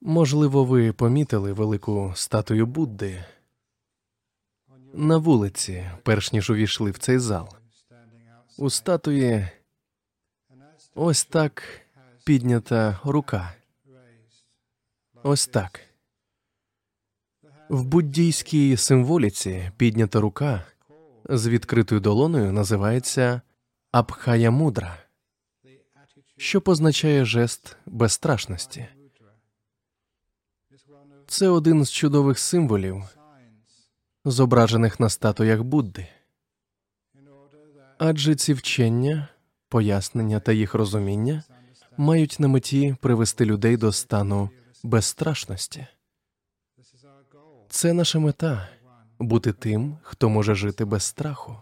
Можливо, ви помітили велику статую Будди на вулиці, перш ніж увійшли в цей зал. У статуї ось так піднята рука. Ось так. В буддійській символіці піднята рука з відкритою долоною називається Абхая-мудра, що позначає жест безстрашності. Це один з чудових символів, зображених на статуях Будди. Адже ці вчення, пояснення та їх розуміння мають на меті привести людей до стану безстрашності. Це наша мета бути тим, хто може жити без страху.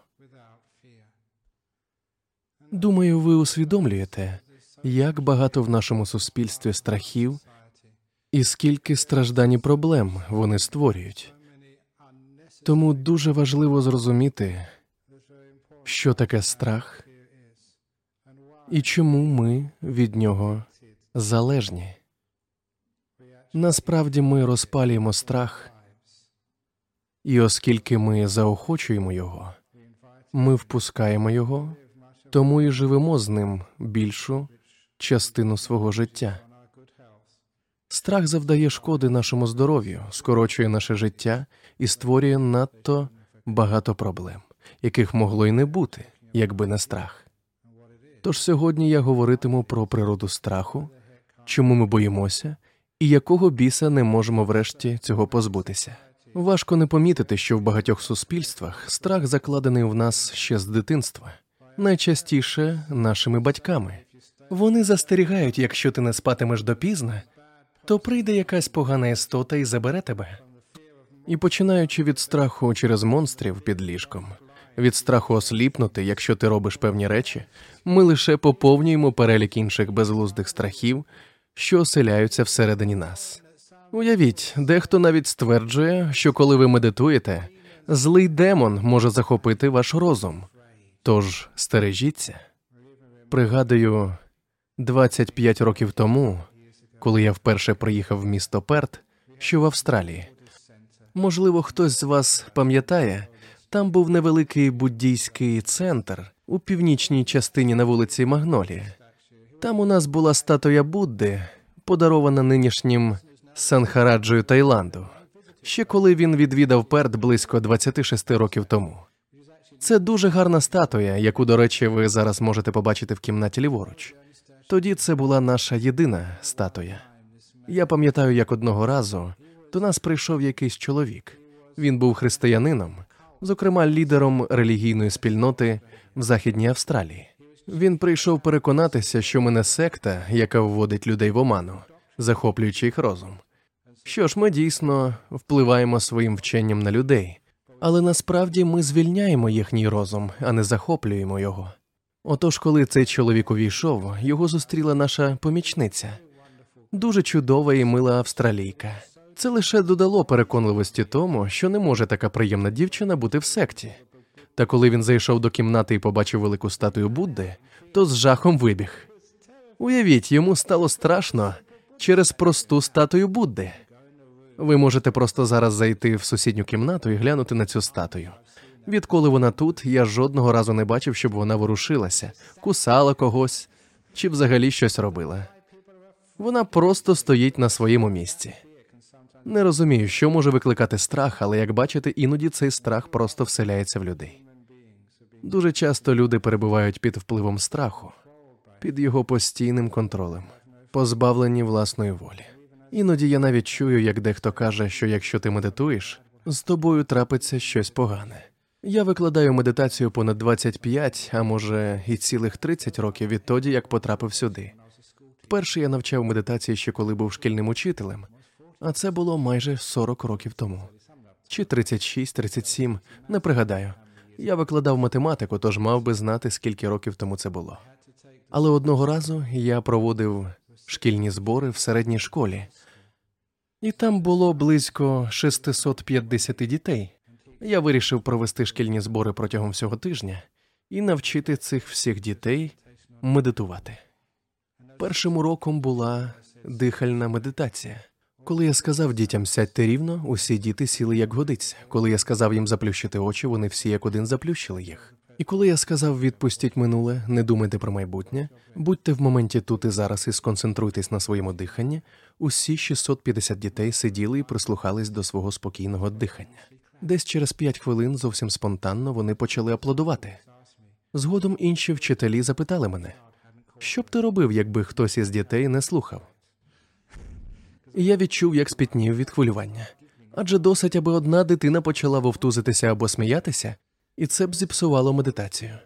Думаю, ви усвідомлюєте, як багато в нашому суспільстві страхів і скільки страждань і проблем вони створюють. Тому дуже важливо зрозуміти, що таке страх і чому ми від нього залежні. Насправді ми розпалюємо страх, і оскільки ми заохочуємо його, ми впускаємо його, тому і живемо з ним більшу частину свого життя. Страх завдає шкоди нашому здоров'ю, скорочує наше життя і створює надто багато проблем, яких могло й не бути, якби не страх. Тож сьогодні я говоритиму про природу страху, чому ми боїмося, і якого біса не можемо врешті цього позбутися. Важко не помітити, що в багатьох суспільствах страх закладений в нас ще з дитинства, найчастіше нашими батьками. Вони застерігають, якщо ти не спатимеш допізна, то прийде якась погана істота і забере тебе. І починаючи від страху через монстрів під ліжком, від страху осліпнути, якщо ти робиш певні речі, ми лише поповнюємо перелік інших безглуздих страхів, що оселяються всередині нас. Уявіть, дехто навіть стверджує, що коли ви медитуєте, злий демон може захопити ваш розум. Тож стережіться. Пригадую, 25 років тому, коли я вперше приїхав в місто Перт, що в Австралії. Можливо, хтось з вас пам'ятає, там був невеликий буддійський центр у північній частині на вулиці Магнолії. Там у нас була статуя Будди, подарована нинішнім Санхараджою Таїланду, ще коли він відвідав Перт близько 26 років тому. Це дуже гарна статуя, яку, до речі, ви зараз можете побачити в кімнаті ліворуч. Тоді це була наша єдина статуя. Я пам'ятаю, як одного разу до нас прийшов якийсь чоловік. Він був християнином, зокрема лідером релігійної спільноти в Західній Австралії. Він прийшов переконатися, що ми не секта, яка вводить людей в оману, захоплюючи їх розум. Що ж, ми дійсно впливаємо своїм вченням на людей, але насправді ми звільняємо їхній розум, а не захоплюємо його. Отож, коли цей чоловік увійшов, його зустріла наша помічниця, дуже чудова і мила австралійка. Це лише додало переконливості тому, що не може така приємна дівчина бути в секті. Та коли він зайшов до кімнати і побачив велику статую Будди, то з жахом вибіг. Уявіть, йому стало страшно через просту статую Будди. Ви можете просто зараз зайти в сусідню кімнату і глянути на цю статую. Відколи вона тут, я жодного разу не бачив, щоб вона ворушилася, кусала когось чи взагалі щось робила. Вона просто стоїть на своєму місці. Не розумію, що може викликати страх, але як бачите, іноді цей страх просто вселяється в людей. Дуже часто люди перебувають під впливом страху, під його постійним контролем, позбавлені власної волі. Іноді я навіть чую, як дехто каже, що якщо ти медитуєш, з тобою трапиться щось погане. Я викладаю медитацію понад 25, а може і цілих 30 років відтоді, як потрапив сюди. Вперше я навчав медитації ще коли був шкільним учителем, а це було майже 40 років тому. Чи 36, 37, не пригадаю. Я викладав математику, тож мав би знати, скільки років тому це було. Але одного разу я проводив шкільні збори в середній школі, і там було близько 650 дітей. Я вирішив провести шкільні збори протягом всього тижня і навчити цих всіх дітей медитувати. Першим уроком була дихальна медитація. Коли я сказав дітям сядьте рівно, усі діти сіли як годиться. Коли я сказав їм заплющити очі, вони всі як один заплющили їх. І коли я сказав відпустіть минуле, не думайте про майбутнє, будьте в моменті тут і зараз і сконцентруйтесь на своєму диханні, усі 650 дітей сиділи і прислухались до свого спокійного дихання. Десь через п'ять хвилин зовсім спонтанно вони почали аплодувати. Згодом інші вчителі запитали мене, що б ти робив, якби хтось із дітей не слухав? Я відчув, як спітнів від хвилювання. Адже досить, аби одна дитина почала вовтузитися або сміятися, і це б зіпсувало медитацію.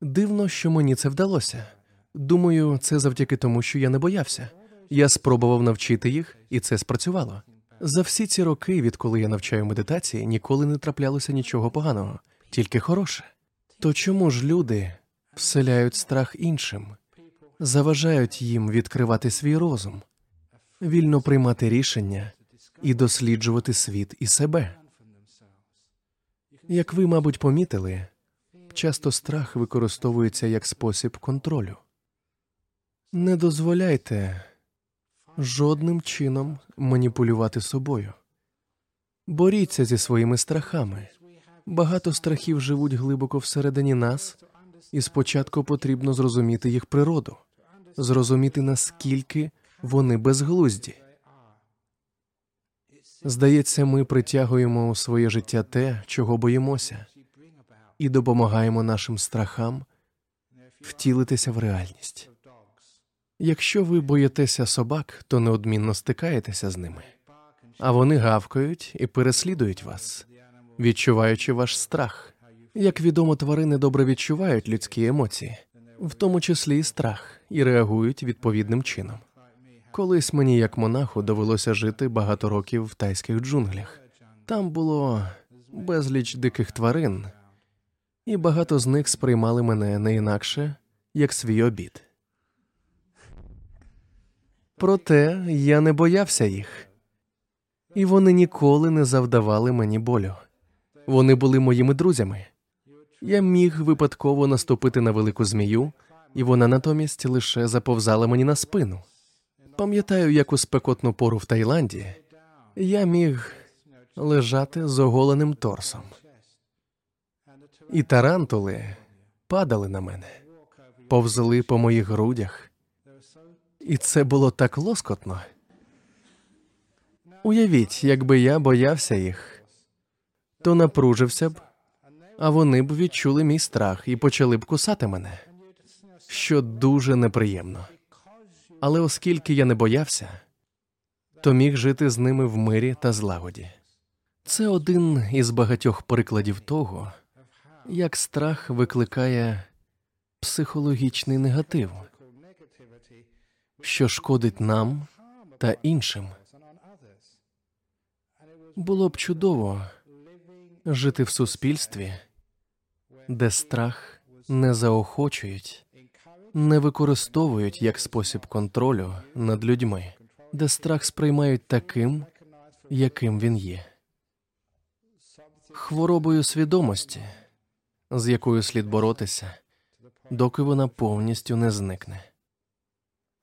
Дивно, що мені це вдалося. Думаю, це завдяки тому, що я не боявся. Я спробував навчити їх, і це спрацювало. За всі ці роки, відколи я навчаю медитації, ніколи не траплялося нічого поганого, тільки хороше. То чому ж люди вселяють страх іншим, заважають їм відкривати свій розум, вільно приймати рішення і досліджувати світ і себе? Як ви, мабуть, помітили, часто страх використовується як спосіб контролю. Не дозволяйте жодним чином маніпулювати собою. Боріться зі своїми страхами. Багато страхів живуть глибоко всередині нас, і спочатку потрібно зрозуміти їх природу, зрозуміти наскільки вони безглузді. Здається, ми притягуємо у своє життя те, чого боїмося, і допомагаємо нашим страхам втілитися в реальність. Якщо ви боїтеся собак, то неодмінно стикаєтеся з ними, а вони гавкають і переслідують вас, відчуваючи ваш страх. Як відомо, тварини добре відчувають людські емоції, в тому числі і страх, і реагують відповідним чином. Колись мені, як монаху, довелося жити багато років в тайських джунглях. Там було безліч диких тварин, і багато з них сприймали мене не інакше, як свій обід. Проте я не боявся їх, і вони ніколи не завдавали мені болю. Вони були моїми друзями. Я міг випадково наступити на велику змію, і вона натомість лише заповзала мені на спину. Пам'ятаю, як у спекотну пору в Таїланді я міг лежати з оголеним торсом, і тарантули падали на мене, повзли по моїх грудях, і це було так лоскотно. Уявіть, якби я боявся їх, то напружився б, а вони б відчули мій страх і почали б кусати мене, що дуже неприємно. Але оскільки я не боявся, то міг жити з ними в мирі та злагоді. Це один із багатьох прикладів того, як страх викликає психологічний негатив, що шкодить нам та іншим. Було б чудово жити в суспільстві, де страх не заохочують не використовують як спосіб контролю над людьми, де страх сприймають таким, яким він є, хворобою свідомості, з якою слід боротися, доки вона повністю не зникне.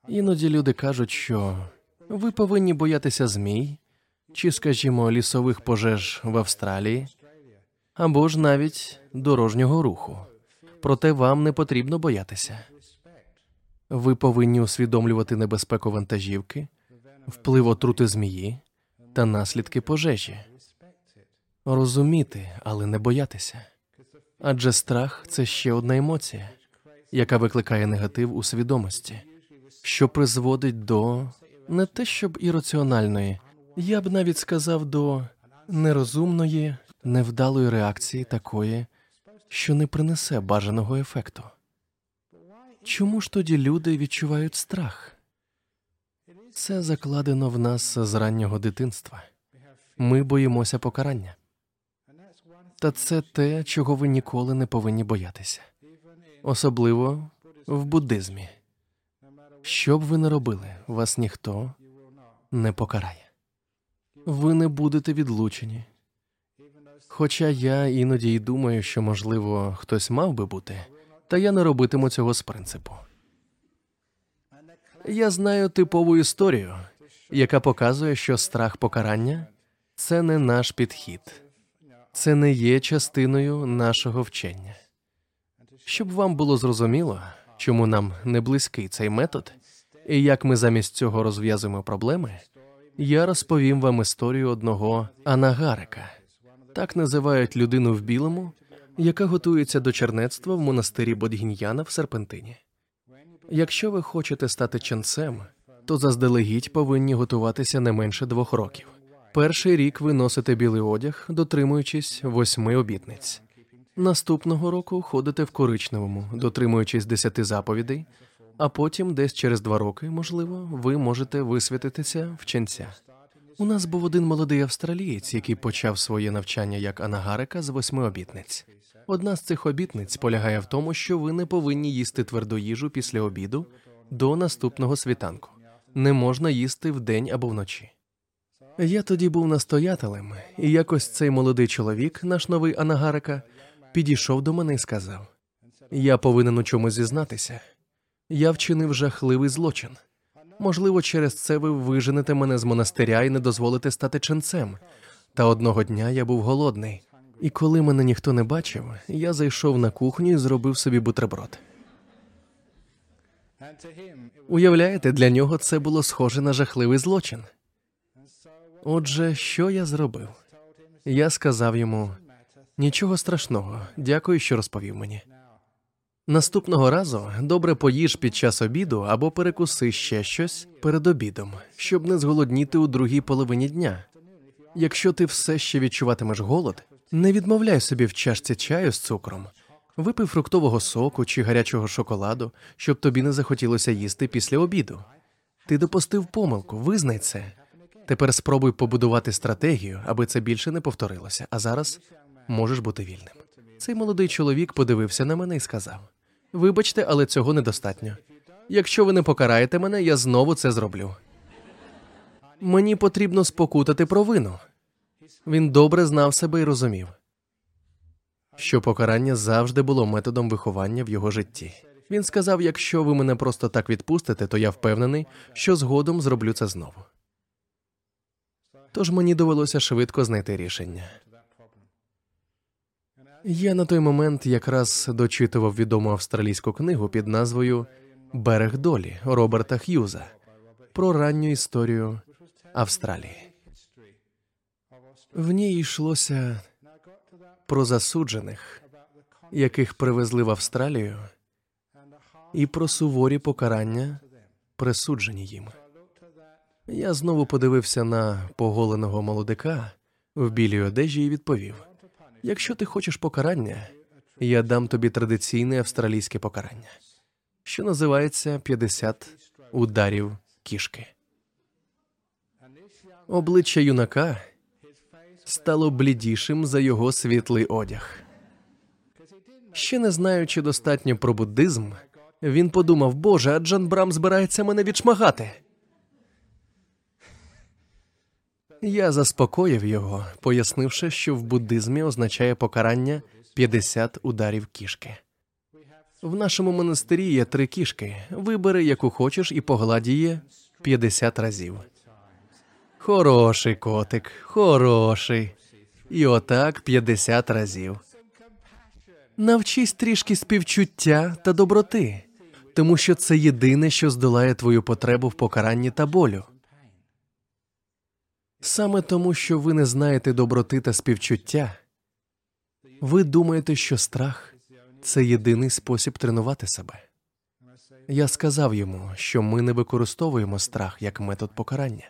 Іноді люди кажуть, що ви повинні боятися змій, чи, скажімо, лісових пожеж в Австралії, або ж навіть дорожнього руху. Проте вам не потрібно боятися. Ви повинні усвідомлювати небезпеку вантажівки, вплив отрути змії та наслідки пожежі, розуміти, але не боятися. Адже страх це ще одна емоція, яка викликає негатив у свідомості, що призводить до не те, щоб ірраціональної, я б навіть сказав до нерозумної, невдалої реакції такої, що не принесе бажаного ефекту. Чому ж тоді люди відчувають страх? Це закладено в нас з раннього дитинства. Ми боїмося покарання. Та це те, чого ви ніколи не повинні боятися, особливо в буддизмі. Що б ви не робили, вас ніхто не покарає. Ви не будете відлучені. Хоча я іноді й думаю, що, можливо, хтось мав би бути та я не робитиму цього з принципу. Я знаю типову історію, яка показує, що страх покарання це не наш підхід, це не є частиною нашого вчення. Щоб вам було зрозуміло, чому нам не близький цей метод, і як ми замість цього розв'язуємо проблеми, я розповім вам історію одного анагарика. Так називають людину в білому, яка готується до чернецтва в монастирі Бодгін'яна в Серпентині. Якщо ви хочете стати ченцем, то заздалегідь повинні готуватися не менше двох років. Перший рік ви носите білий одяг, дотримуючись восьми обітниць. Наступного року ходите в коричневому, дотримуючись десяти заповідей, а потім, десь через два роки, можливо, ви можете висвятитися в ченця. У нас був один молодий австралієць, який почав своє навчання як анагарика з восьми обітниць. Одна з цих обітниць полягає в тому, що ви не повинні їсти тверду їжу після обіду до наступного світанку. Не можна їсти вдень або вночі. Я тоді був настоятелем, і якось цей молодий чоловік, наш новий анагарика, підійшов до мене і сказав: Я повинен у чомусь зізнатися. Я вчинив жахливий злочин. Можливо, через це ви виженете мене з монастиря і не дозволите стати ченцем. Та одного дня я був голодний, і коли мене ніхто не бачив, я зайшов на кухню і зробив собі бутерброд. Уявляєте, для нього це було схоже на жахливий злочин. Отже, що я зробив? Я сказав йому нічого страшного, дякую, що розповів мені. Наступного разу добре поїж під час обіду або перекуси ще щось перед обідом, щоб не зголодніти у другій половині дня. Якщо ти все ще відчуватимеш голод, не відмовляй собі в чашці чаю з цукром, випий фруктового соку чи гарячого шоколаду, щоб тобі не захотілося їсти після обіду. Ти допустив помилку, визнай це. Тепер спробуй побудувати стратегію, аби це більше не повторилося. А зараз можеш бути вільним. Цей молодий чоловік подивився на мене і сказав: Вибачте, але цього недостатньо. Якщо ви не покараєте мене, я знову це зроблю. Мені потрібно спокутати провину. Він добре знав себе і розумів, що покарання завжди було методом виховання в його житті. Він сказав: якщо ви мене просто так відпустите, то я впевнений, що згодом зроблю це знову. Тож мені довелося швидко знайти рішення. Я на той момент якраз дочитував відому австралійську книгу під назвою Берег долі Роберта Х'юза про ранню історію Австралії. В ній йшлося про засуджених, яких привезли в Австралію, і про суворі покарання, присуджені їм. Я знову подивився на поголеного молодика в білій одежі і відповів: якщо ти хочеш покарання, я дам тобі традиційне австралійське покарання, що називається 50 ударів кішки. Обличчя юнака стало блідішим за його світлий одяг. Ще не знаючи достатньо про буддизм, він подумав: Боже, а Джан Брам збирається мене відшмагати. Я заспокоїв його, пояснивши, що в буддизмі означає покарання 50 ударів кішки. В нашому монастирі є три кішки. Вибери, яку хочеш, і погладь її 50 разів. Хороший котик, хороший. І отак 50 разів. Навчись трішки співчуття та доброти, тому що це єдине, що здолає твою потребу в покаранні та болю. Саме тому, що ви не знаєте доброти та співчуття, ви думаєте, що страх це єдиний спосіб тренувати себе. Я сказав йому, що ми не використовуємо страх як метод покарання,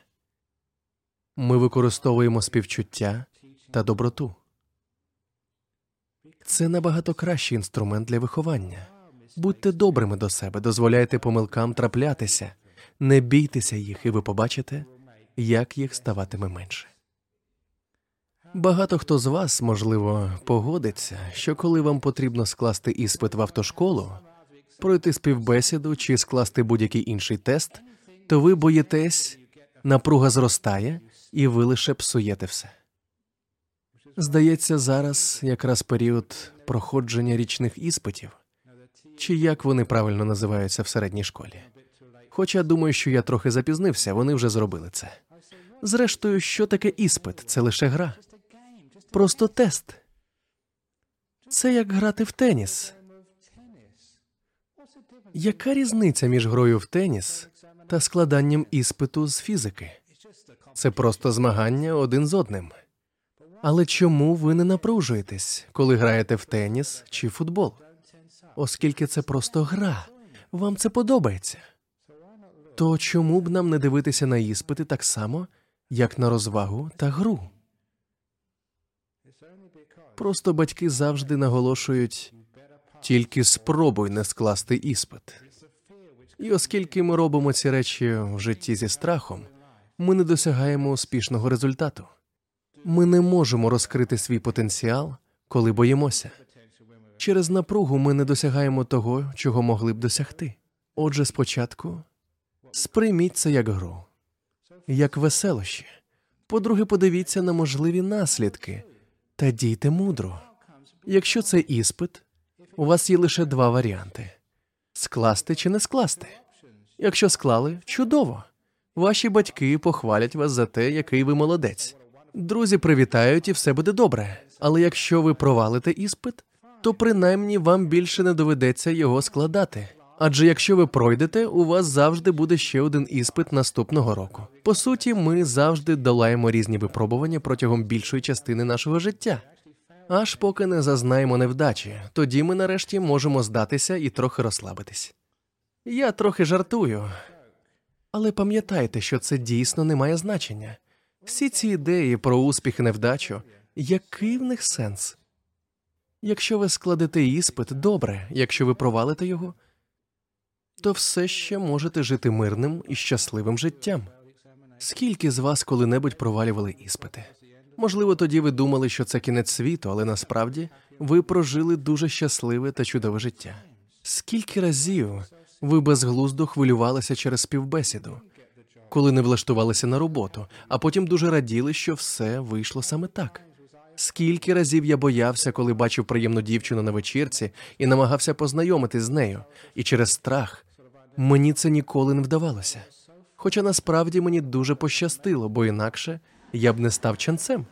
ми використовуємо співчуття та доброту. Це набагато кращий інструмент для виховання. Будьте добрими до себе, дозволяйте помилкам траплятися, не бійтеся їх, і ви побачите як їх ставатиме менше. Багато хто з вас, можливо, погодиться, що коли вам потрібно скласти іспит в автошколу, пройти співбесіду чи скласти будь-який інший тест, то ви боїтесь, напруга зростає, і ви лише псуєте все. Здається, зараз якраз період проходження річних іспитів, чи як вони правильно називаються в середній школі. Хоча думаю, що я трохи запізнився, вони вже зробили це. Зрештою, що таке іспит? Це лише гра. Просто тест. Це як грати в теніс. Яка різниця між грою в теніс та складанням іспиту з фізики? Це просто змагання один з одним. Але чому ви не напружуєтесь, коли граєте в теніс чи футбол? Оскільки це просто гра, вам це подобається. То чому б нам не дивитися на іспити так само, як на розвагу та гру? Просто батьки завжди наголошують тільки спробуй не скласти іспит. І оскільки ми робимо ці речі в житті зі страхом, ми не досягаємо успішного результату. Ми не можемо розкрити свій потенціал, коли боїмося. Через напругу ми не досягаємо того, чого могли б досягти. Отже, спочатку сприйміть це як гру, як веселощі. По-друге, подивіться на можливі наслідки та дійте мудро. Якщо це іспит, у вас є лише два варіанти: скласти чи не скласти. Якщо склали, чудово. Ваші батьки похвалять вас за те, який ви молодець. Друзі привітають і все буде добре. Але якщо ви провалите іспит, то принаймні вам більше не доведеться його складати. Адже якщо ви пройдете, у вас завжди буде ще один іспит наступного року. По суті, ми завжди долаємо різні випробування протягом більшої частини нашого життя. Аж поки не зазнаємо невдачі, тоді ми нарешті можемо здатися і трохи розслабитись. Я трохи жартую, але пам'ятайте, що це дійсно не має значення. Всі ці ідеї про успіх і невдачу, який в них сенс? Якщо ви складете іспит, добре, якщо ви провалите його, то все ще можете жити мирним і щасливим життям. Скільки з вас коли-небудь провалювали іспити? Можливо, тоді ви думали, що це кінець світу, але насправді ви прожили дуже щасливе та чудове життя. Скільки разів ви безглуздо хвилювалися через співбесіду, коли не влаштувалися на роботу, а потім дуже раділи, що все вийшло саме так. Скільки разів я боявся, коли бачив приємну дівчину на вечірці і намагався познайомитись з нею, і через страх мені це ніколи не вдавалося. Хоча насправді мені дуже пощастило, бо інакше я б не став ченцем.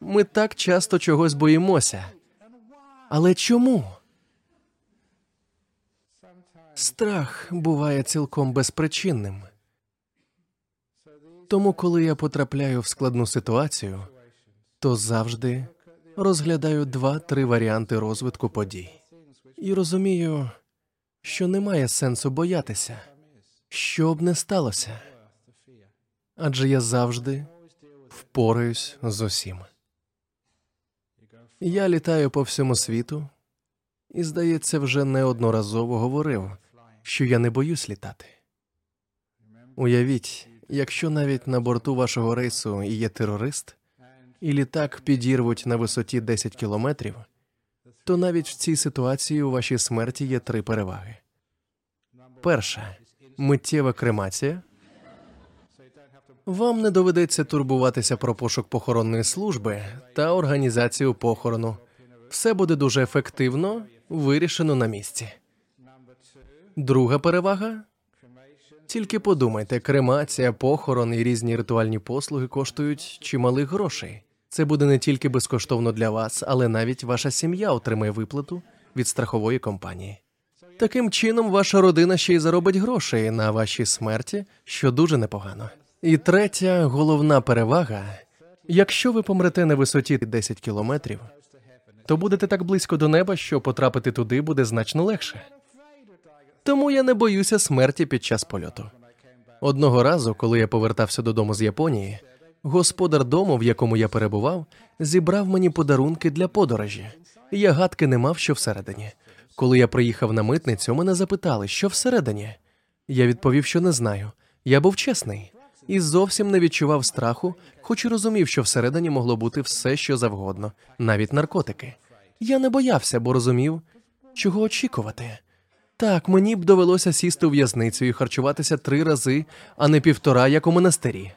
Ми так часто чогось боїмося. Але чому? Страх буває цілком безпричинним. Тому, коли я потрапляю в складну ситуацію, то завжди розглядаю два-три варіанти розвитку подій і розумію, що немає сенсу боятися, що б не сталося, адже я завжди впораюсь з усім. Я літаю по всьому світу і, здається, вже неодноразово говорив, що я не боюсь літати. Уявіть, якщо навіть на борту вашого рейсу є терорист, і літак підірвуть на висоті 10 кілометрів, то навіть в цій ситуації у вашій смерті є три переваги. Перша миттєва кремація. Вам не доведеться турбуватися про пошук похоронної служби та організацію похорону. Все буде дуже ефективно, вирішено на місці. Друга перевага тільки подумайте, кремація, похорон і різні ритуальні послуги коштують чималих грошей. Це буде не тільки безкоштовно для вас, але навіть ваша сім'я отримає виплату від страхової компанії. Таким чином, ваша родина ще й заробить грошей на вашій смерті, що дуже непогано. І третя головна перевага: якщо ви помрете на висоті 10 кілометрів, то будете так близько до неба, що потрапити туди буде значно легше. Тому я не боюся смерті під час польоту. Одного разу, коли я повертався додому з Японії, господар дому, в якому я перебував, зібрав мені подарунки для подорожі. Я гадки не мав, що всередині. Коли я приїхав на митницю, мене запитали, що всередині. Я відповів, що не знаю. Я був чесний і зовсім не відчував страху, хоч і розумів, що всередині могло бути все, що завгодно, навіть наркотики. Я не боявся, бо розумів, чого очікувати. Так, мені б довелося сісти у в'язницю і харчуватися три рази, а не півтора, як у монастирі.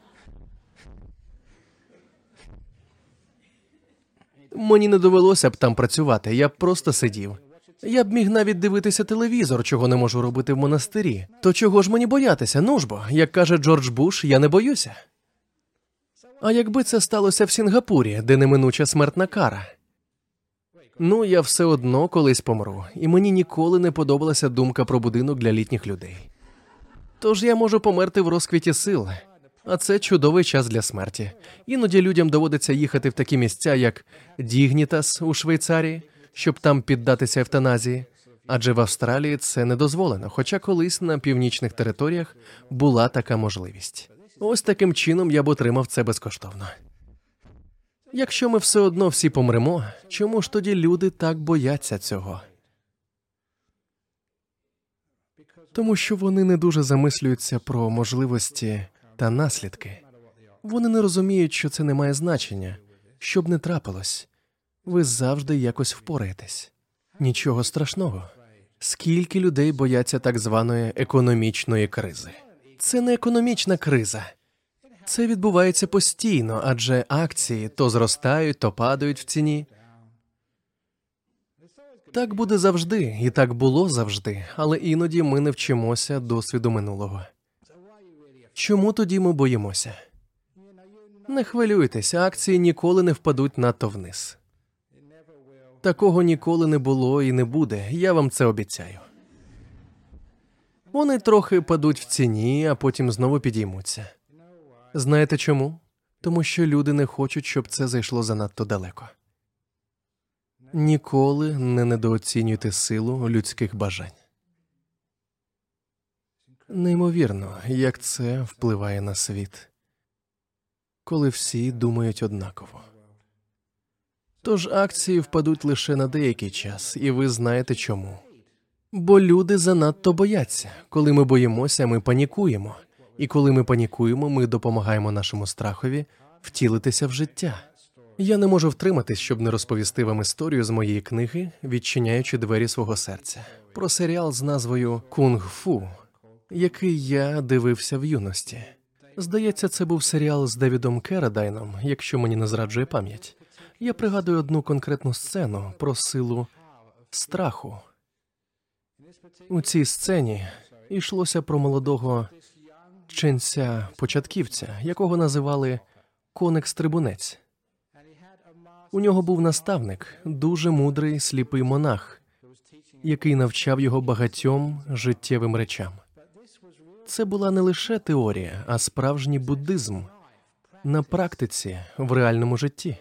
Мені не довелося б там працювати, я б просто сидів Я б міг навіть дивитися телевізор, чого не можу робити в монастирі. То чого ж мені боятися? Ну ж бо, як каже Джордж Буш, я не боюся. А якби це сталося в Сінгапурі, де неминуча смертна кара? Ну, я все одно колись помру, і мені ніколи не подобалася думка про будинок для літніх людей. Тож я можу померти в розквіті сил, а це чудовий час для смерті. Іноді людям доводиться їхати в такі місця, як Дігнітас у Швейцарії, щоб там піддатися евтаназії. Адже в Австралії це не дозволено, хоча колись на північних територіях була така можливість. Ось таким чином я б отримав це безкоштовно. Якщо ми все одно всі помремо, чому ж тоді люди так бояться цього? Тому що вони не дуже замислюються про можливості та наслідки. Вони не розуміють, що це не має значення, що б не трапилось. Ви завжди якось впораєтесь. Нічого страшного. Скільки людей бояться так званої економічної кризи? Це не економічна криза. Це відбувається постійно, адже акції то зростають, то падають в ціні. Так буде завжди, і так було завжди, але іноді ми не вчимося досвіду минулого. Чому тоді ми боїмося? Не хвилюйтесь, акції ніколи не впадуть надто вниз. Такого ніколи не було і не буде, я вам це обіцяю. Вони трохи падуть в ціні, а потім знову підіймуться. Знаєте чому? Тому що люди не хочуть, щоб це зайшло занадто далеко. Ніколи не недооцінюйте силу людських бажань. Неймовірно, як це впливає на світ, коли всі думають однаково. Тож акції впадуть лише на деякий час, і ви знаєте чому. Бо люди занадто бояться. Коли ми боїмося, ми панікуємо. І коли ми панікуємо, ми допомагаємо нашому страхові втілитися в життя. Я не можу втриматись, щоб не розповісти вам історію з моєї книги, відчиняючи двері свого серця, про серіал з назвою Кунг-Фу, який я дивився в юності. Здається, це був серіал з Девідом Керадайном, якщо мені не зраджує пам'ять. Я пригадую одну конкретну сцену про силу страху. У цій сцені йшлося про молодого ченця початківця, якого називали коник стрибунець. У нього був наставник, дуже мудрий сліпий монах, який навчав його багатьом життєвим речам. Це була не лише теорія, а справжній буддизм на практиці в реальному житті.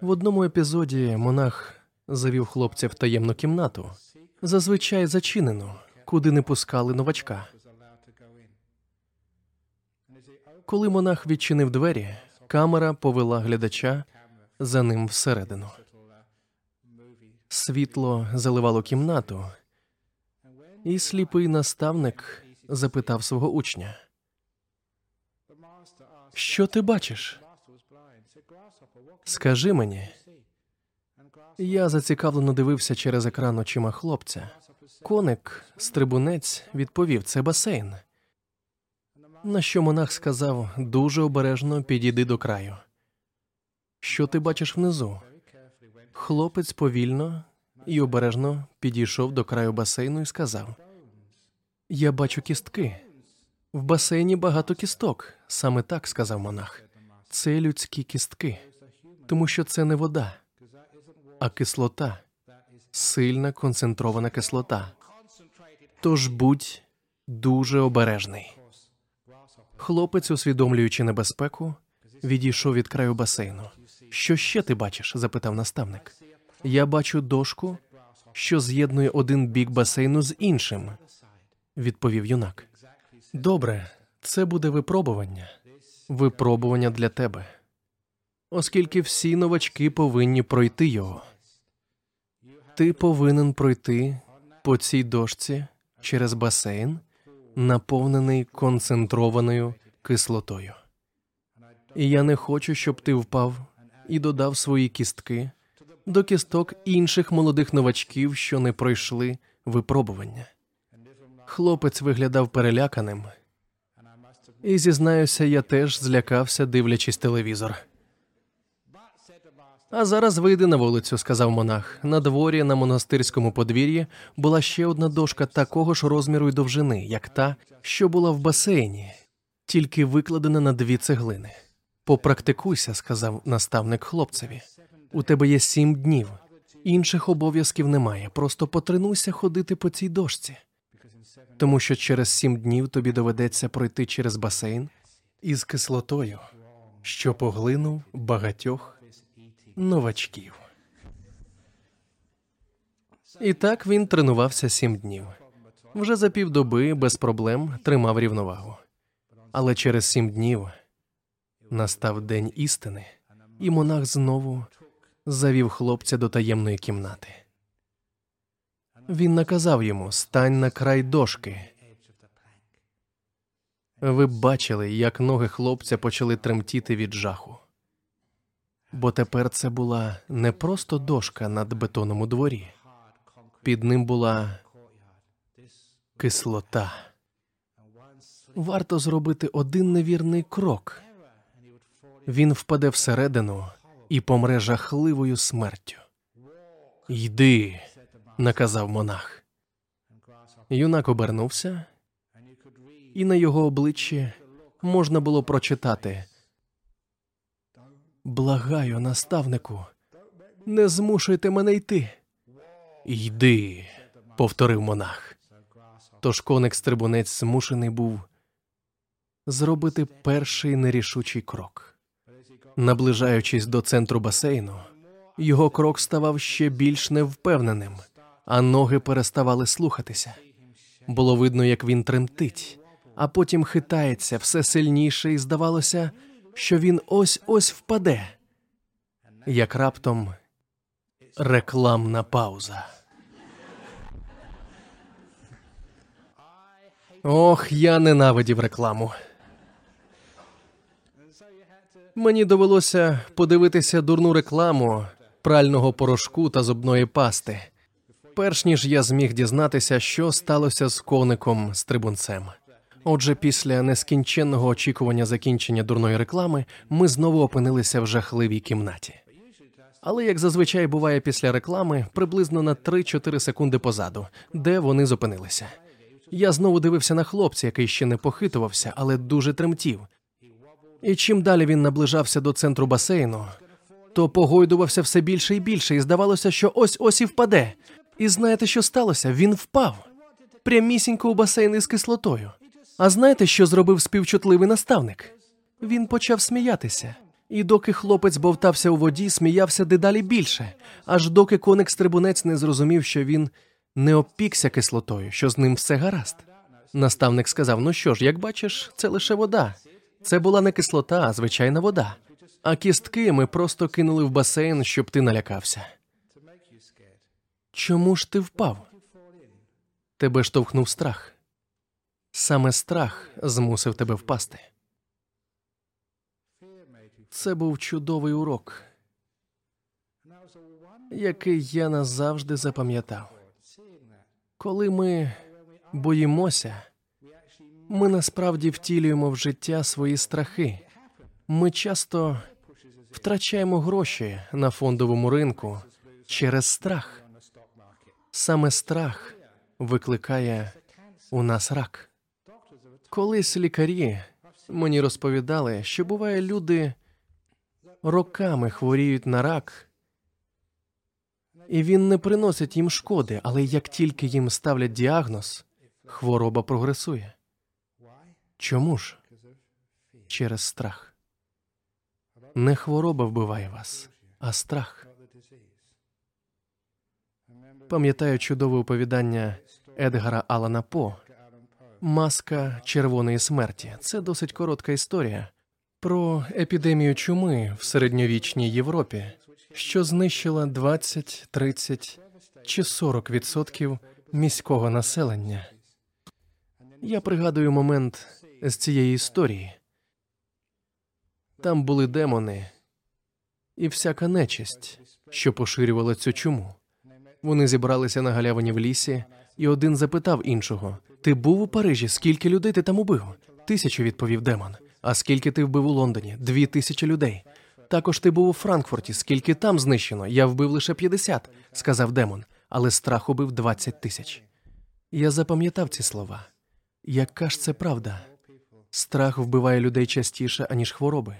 В одному епізоді монах завів хлопця в таємну кімнату, зазвичай зачинену, куди не пускали новачка. Коли монах відчинив двері, камера повела глядача за ним всередину. Світло заливало кімнату, і сліпий наставник запитав свого учня: Що ти бачиш? Скажи мені. Я зацікавлено дивився через екран очима хлопця. Коник, стрибунець, відповів: це басейн. На що монах сказав дуже обережно підійди до краю. Що ти бачиш внизу? Хлопець повільно і обережно підійшов до краю басейну і сказав: Я бачу кістки. В басейні багато кісток. Саме так сказав монах. Це людські кістки, тому що це не вода, а кислота, сильна концентрована кислота. Тож будь дуже обережний. Хлопець, усвідомлюючи небезпеку, відійшов від краю басейну. Що ще ти бачиш? запитав наставник. Я бачу дошку, що з'єднує один бік басейну з іншим, відповів юнак. Добре, це буде випробування, випробування для тебе, оскільки всі новачки повинні пройти його. Ти повинен пройти по цій дошці через басейн, наповнений концентрованою кислотою. І я не хочу, щоб ти впав і додав свої кістки до кісток інших молодих новачків, що не пройшли випробування. Хлопець виглядав переляканим, і зізнаюся, я теж злякався, дивлячись телевізор. А зараз вийди на вулицю, сказав монах. На дворі на монастирському подвір'ї була ще одна дошка такого ж розміру й довжини, як та, що була в басейні, тільки викладена на дві цеглини. Попрактикуйся, сказав наставник хлопцеві. У тебе є сім днів. Інших обов'язків немає. Просто потренуйся ходити по цій дошці. Тому що через сім днів тобі доведеться пройти через басейн із кислотою, що поглинув багатьох новачків. І так він тренувався сім днів. Вже за півдоби без проблем тримав рівновагу. Але через сім днів настав день істини, і монах знову завів хлопця до таємної кімнати. Він наказав йому стань на край дошки. Ви бачили, як ноги хлопця почали тремтіти від жаху. Бо тепер це була не просто дошка над бетоном у дворі, під ним була кислота. Варто зробити один невірний крок. Він впаде всередину і помре жахливою смертю. Йди, наказав монах. Юнак обернувся, і на його обличчі можна було прочитати Благаю, наставнику, не змушуйте мене йти. Йди, повторив монах. Тож коник стрибунець змушений був зробити перший нерішучий крок. Наближаючись до центру басейну, його крок ставав ще більш невпевненим, а ноги переставали слухатися. Було видно, як він тремтить, а потім хитається все сильніше, і здавалося, що він ось ось впаде. Як раптом рекламна пауза. Ох, я ненавидів рекламу. Мені довелося подивитися дурну рекламу прального порошку та зубної пасти, перш ніж я зміг дізнатися, що сталося з коником стрибунцем. Отже, після нескінченного очікування закінчення дурної реклами, ми знову опинилися в жахливій кімнаті. Але як зазвичай буває після реклами, приблизно на 3-4 секунди позаду, де вони зупинилися. Я знову дивився на хлопця, який ще не похитувався, але дуже тремтів. І чим далі він наближався до центру басейну, то погойдувався все більше і більше, і здавалося, що ось ось і впаде. І знаєте, що сталося? Він впав прямісінько у басейн із кислотою. А знаєте, що зробив співчутливий наставник? Він почав сміятися. І доки хлопець бовтався у воді, сміявся дедалі більше, аж доки коник стрибунець не зрозумів, що він не опікся кислотою, що з ним все гаразд. Наставник сказав: Ну що ж, як бачиш, це лише вода. Це була не кислота, а звичайна вода. А кістки ми просто кинули в басейн, щоб ти налякався. Чому ж ти впав? Тебе штовхнув страх. Саме страх змусив тебе впасти. Це був чудовий урок, який я назавжди запам'ятав. Коли ми боїмося, ми насправді втілюємо в життя свої страхи. Ми часто втрачаємо гроші на фондовому ринку через страх. Саме страх викликає у нас рак. Колись лікарі мені розповідали, що буває люди роками хворіють на рак, і він не приносить їм шкоди, але як тільки їм ставлять діагноз, хвороба прогресує. Чому ж? Через страх. Не хвороба вбиває вас, а страх. Пам'ятаю чудове оповідання Едгара Алана По Маска червоної смерті. Це досить коротка історія про епідемію чуми в середньовічній Європі, що знищила 20, 30 чи 40 відсотків міського населення. Я пригадую момент з цієї історії. Там були демони і всяка нечисть, що поширювала цю чуму. Вони зібралися на галявині в лісі, і один запитав іншого: Ти був у Парижі? Скільки людей ти там убив? Тисячу, відповів демон. А скільки ти вбив у Лондоні? Дві тисячі людей. Також ти був у Франкфурті. Скільки там знищено? Я вбив лише 50», – сказав демон, але страх убив 20 тисяч. Я запам'ятав ці слова. Яка ж це правда? Страх вбиває людей частіше, аніж хвороби.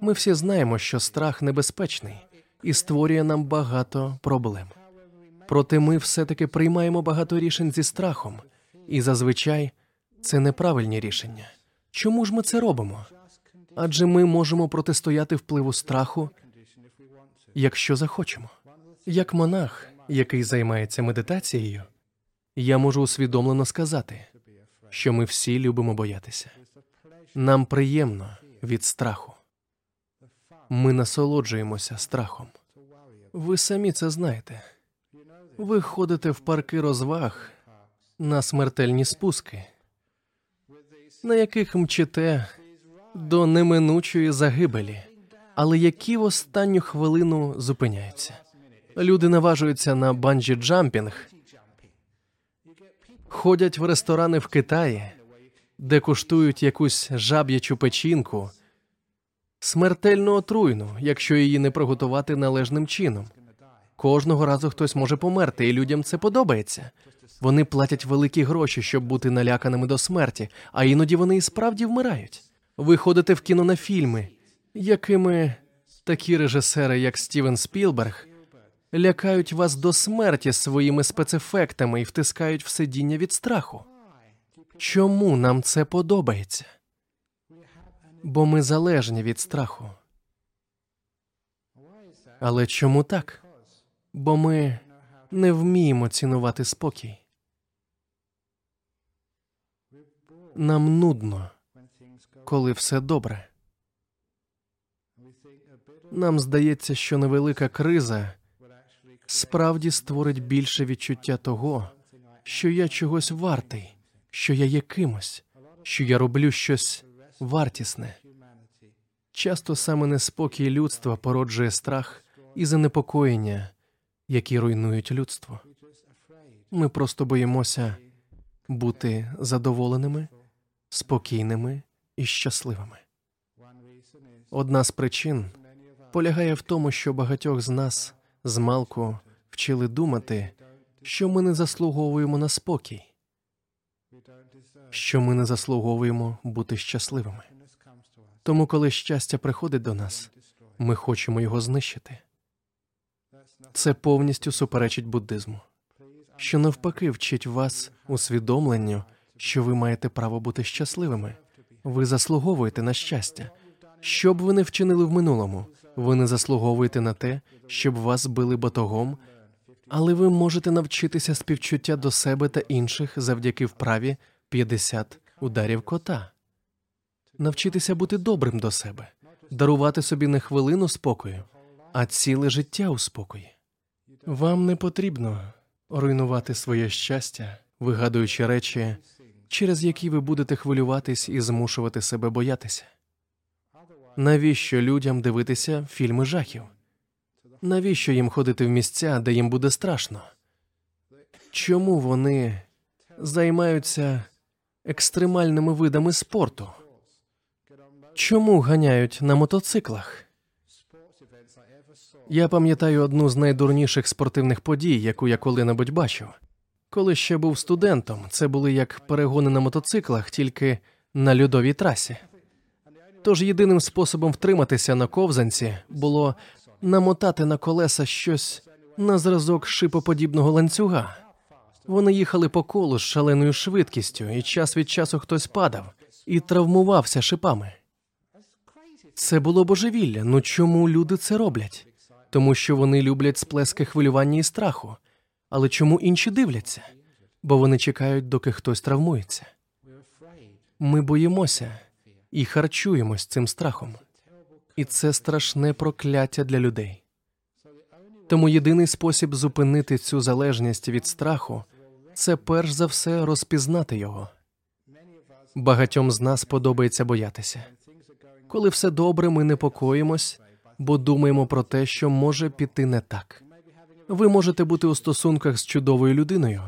Ми всі знаємо, що страх небезпечний і створює нам багато проблем. Проте ми все-таки приймаємо багато рішень зі страхом, і зазвичай це неправильні рішення. Чому ж ми це робимо? Адже ми можемо протистояти впливу страху, якщо захочемо. Як монах, який займається медитацією, я можу усвідомлено сказати, що ми всі любимо боятися. Нам приємно від страху. Ми насолоджуємося страхом. Ви самі це знаєте. Ви ходите в парки розваг на смертельні спуски, на яких мчите до неминучої загибелі, але які в останню хвилину зупиняються. Люди наважуються на банджі джампінг, ходять в ресторани в Китаї, де куштують якусь жаб'ячу печінку, смертельно отруйну, якщо її не приготувати належним чином. Кожного разу хтось може померти, і людям це подобається. Вони платять великі гроші, щоб бути наляканими до смерті, а іноді вони і справді вмирають. Ви ходите в кіно на фільми, якими такі режисери, як Стівен Спілберг, лякають вас до смерті своїми спецефектами і втискають в сидіння від страху. Чому нам це подобається? Бо ми залежні від страху. Але чому так? Бо ми не вміємо цінувати спокій. Нам нудно, коли все добре. Нам здається, що невелика криза справді створить більше відчуття того, що я чогось вартий, що я є кимось, що я роблю щось вартісне. Часто саме неспокій людства породжує страх і занепокоєння, які руйнують людство. Ми просто боїмося бути задоволеними, спокійними і щасливими. Одна з причин полягає в тому, що багатьох з нас змалку вчили думати, що ми не заслуговуємо на спокій, що ми не заслуговуємо бути щасливими. Тому, коли щастя приходить до нас, ми хочемо його знищити. Це повністю суперечить буддизму, що навпаки вчить вас усвідомленню, що ви маєте право бути щасливими. Ви заслуговуєте на щастя. Що б ви не вчинили в минулому, ви не заслуговуєте на те, щоб вас били батогом, але ви можете навчитися співчуття до себе та інших завдяки вправі 50 ударів кота, навчитися бути добрим до себе, дарувати собі не хвилину спокою, а ціле життя у спокої. Вам не потрібно руйнувати своє щастя, вигадуючи речі, через які ви будете хвилюватись і змушувати себе боятися. Навіщо людям дивитися фільми жахів? Навіщо їм ходити в місця, де їм буде страшно? Чому вони займаються екстремальними видами спорту? Чому ганяють на мотоциклах? Я пам'ятаю одну з найдурніших спортивних подій, яку я коли-небудь бачив. Коли ще був студентом, це були як перегони на мотоциклах, тільки на льодовій трасі. Тож єдиним способом втриматися на ковзанці було намотати на колеса щось на зразок шипоподібного ланцюга. Вони їхали по колу з шаленою швидкістю, і час від часу хтось падав і травмувався шипами. Це було божевілля. Ну чому люди це роблять? Тому що вони люблять сплески хвилювання і страху. Але чому інші дивляться? Бо вони чекають, доки хтось травмується. Ми боїмося і харчуємось цим страхом. І це страшне прокляття для людей. Тому єдиний спосіб зупинити цю залежність від страху це перш за все розпізнати його. Багатьом з нас подобається боятися. Коли все добре, ми непокоїмось, бо думаємо про те, що може піти не так. Ви можете бути у стосунках з чудовою людиною,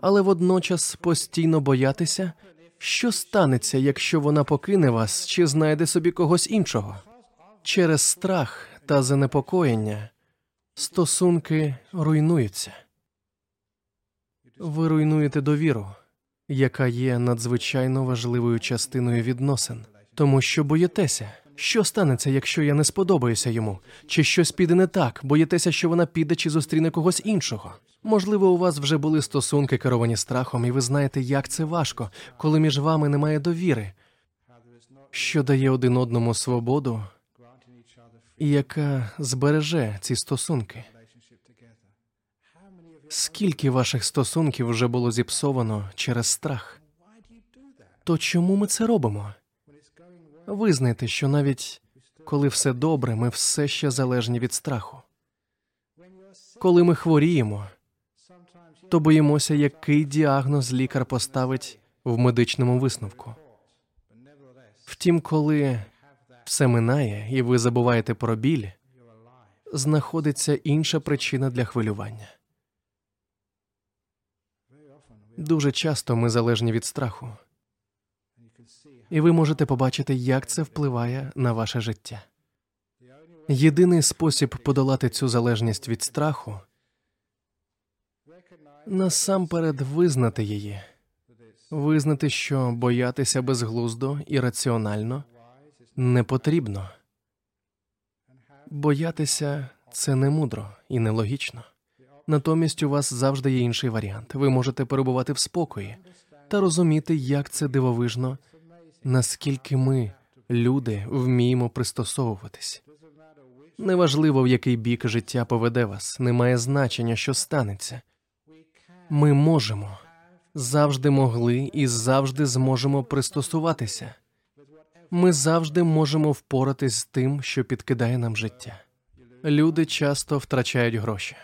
але водночас постійно боятися, що станеться, якщо вона покине вас чи знайде собі когось іншого. Через страх та занепокоєння стосунки руйнуються. Ви руйнуєте довіру, яка є надзвичайно важливою частиною відносин, тому що боїтеся, що станеться, якщо я не сподобаюся йому, чи щось піде не так, боїтеся, що вона піде чи зустріне когось іншого. Можливо, у вас вже були стосунки керовані страхом, і ви знаєте, як це важко, коли між вами немає довіри, що дає один одному свободу і яка збереже ці стосунки. Скільки ваших стосунків вже було зіпсовано через страх? То чому ми це робимо? Визнайте, що навіть коли все добре, ми все ще залежні від страху. Коли ми хворіємо, то боїмося, який діагноз лікар поставить в медичному висновку. Втім, коли все минає і ви забуваєте про біль, знаходиться інша причина для хвилювання. Дуже часто ми залежні від страху, і ви можете побачити, як це впливає на ваше життя. Єдиний спосіб подолати цю залежність від страху насамперед визнати її, визнати, що боятися безглуздо і раціонально не потрібно. Боятися це не мудро і нелогічно. Натомість у вас завжди є інший варіант. Ви можете перебувати в спокої та розуміти, як це дивовижно, наскільки ми, люди, вміємо пристосовуватись. Неважливо, в який бік життя поведе вас, немає значення, що станеться. Ми можемо, завжди могли і завжди зможемо пристосуватися. Ми завжди можемо впоратись з тим, що підкидає нам життя. Люди часто втрачають гроші.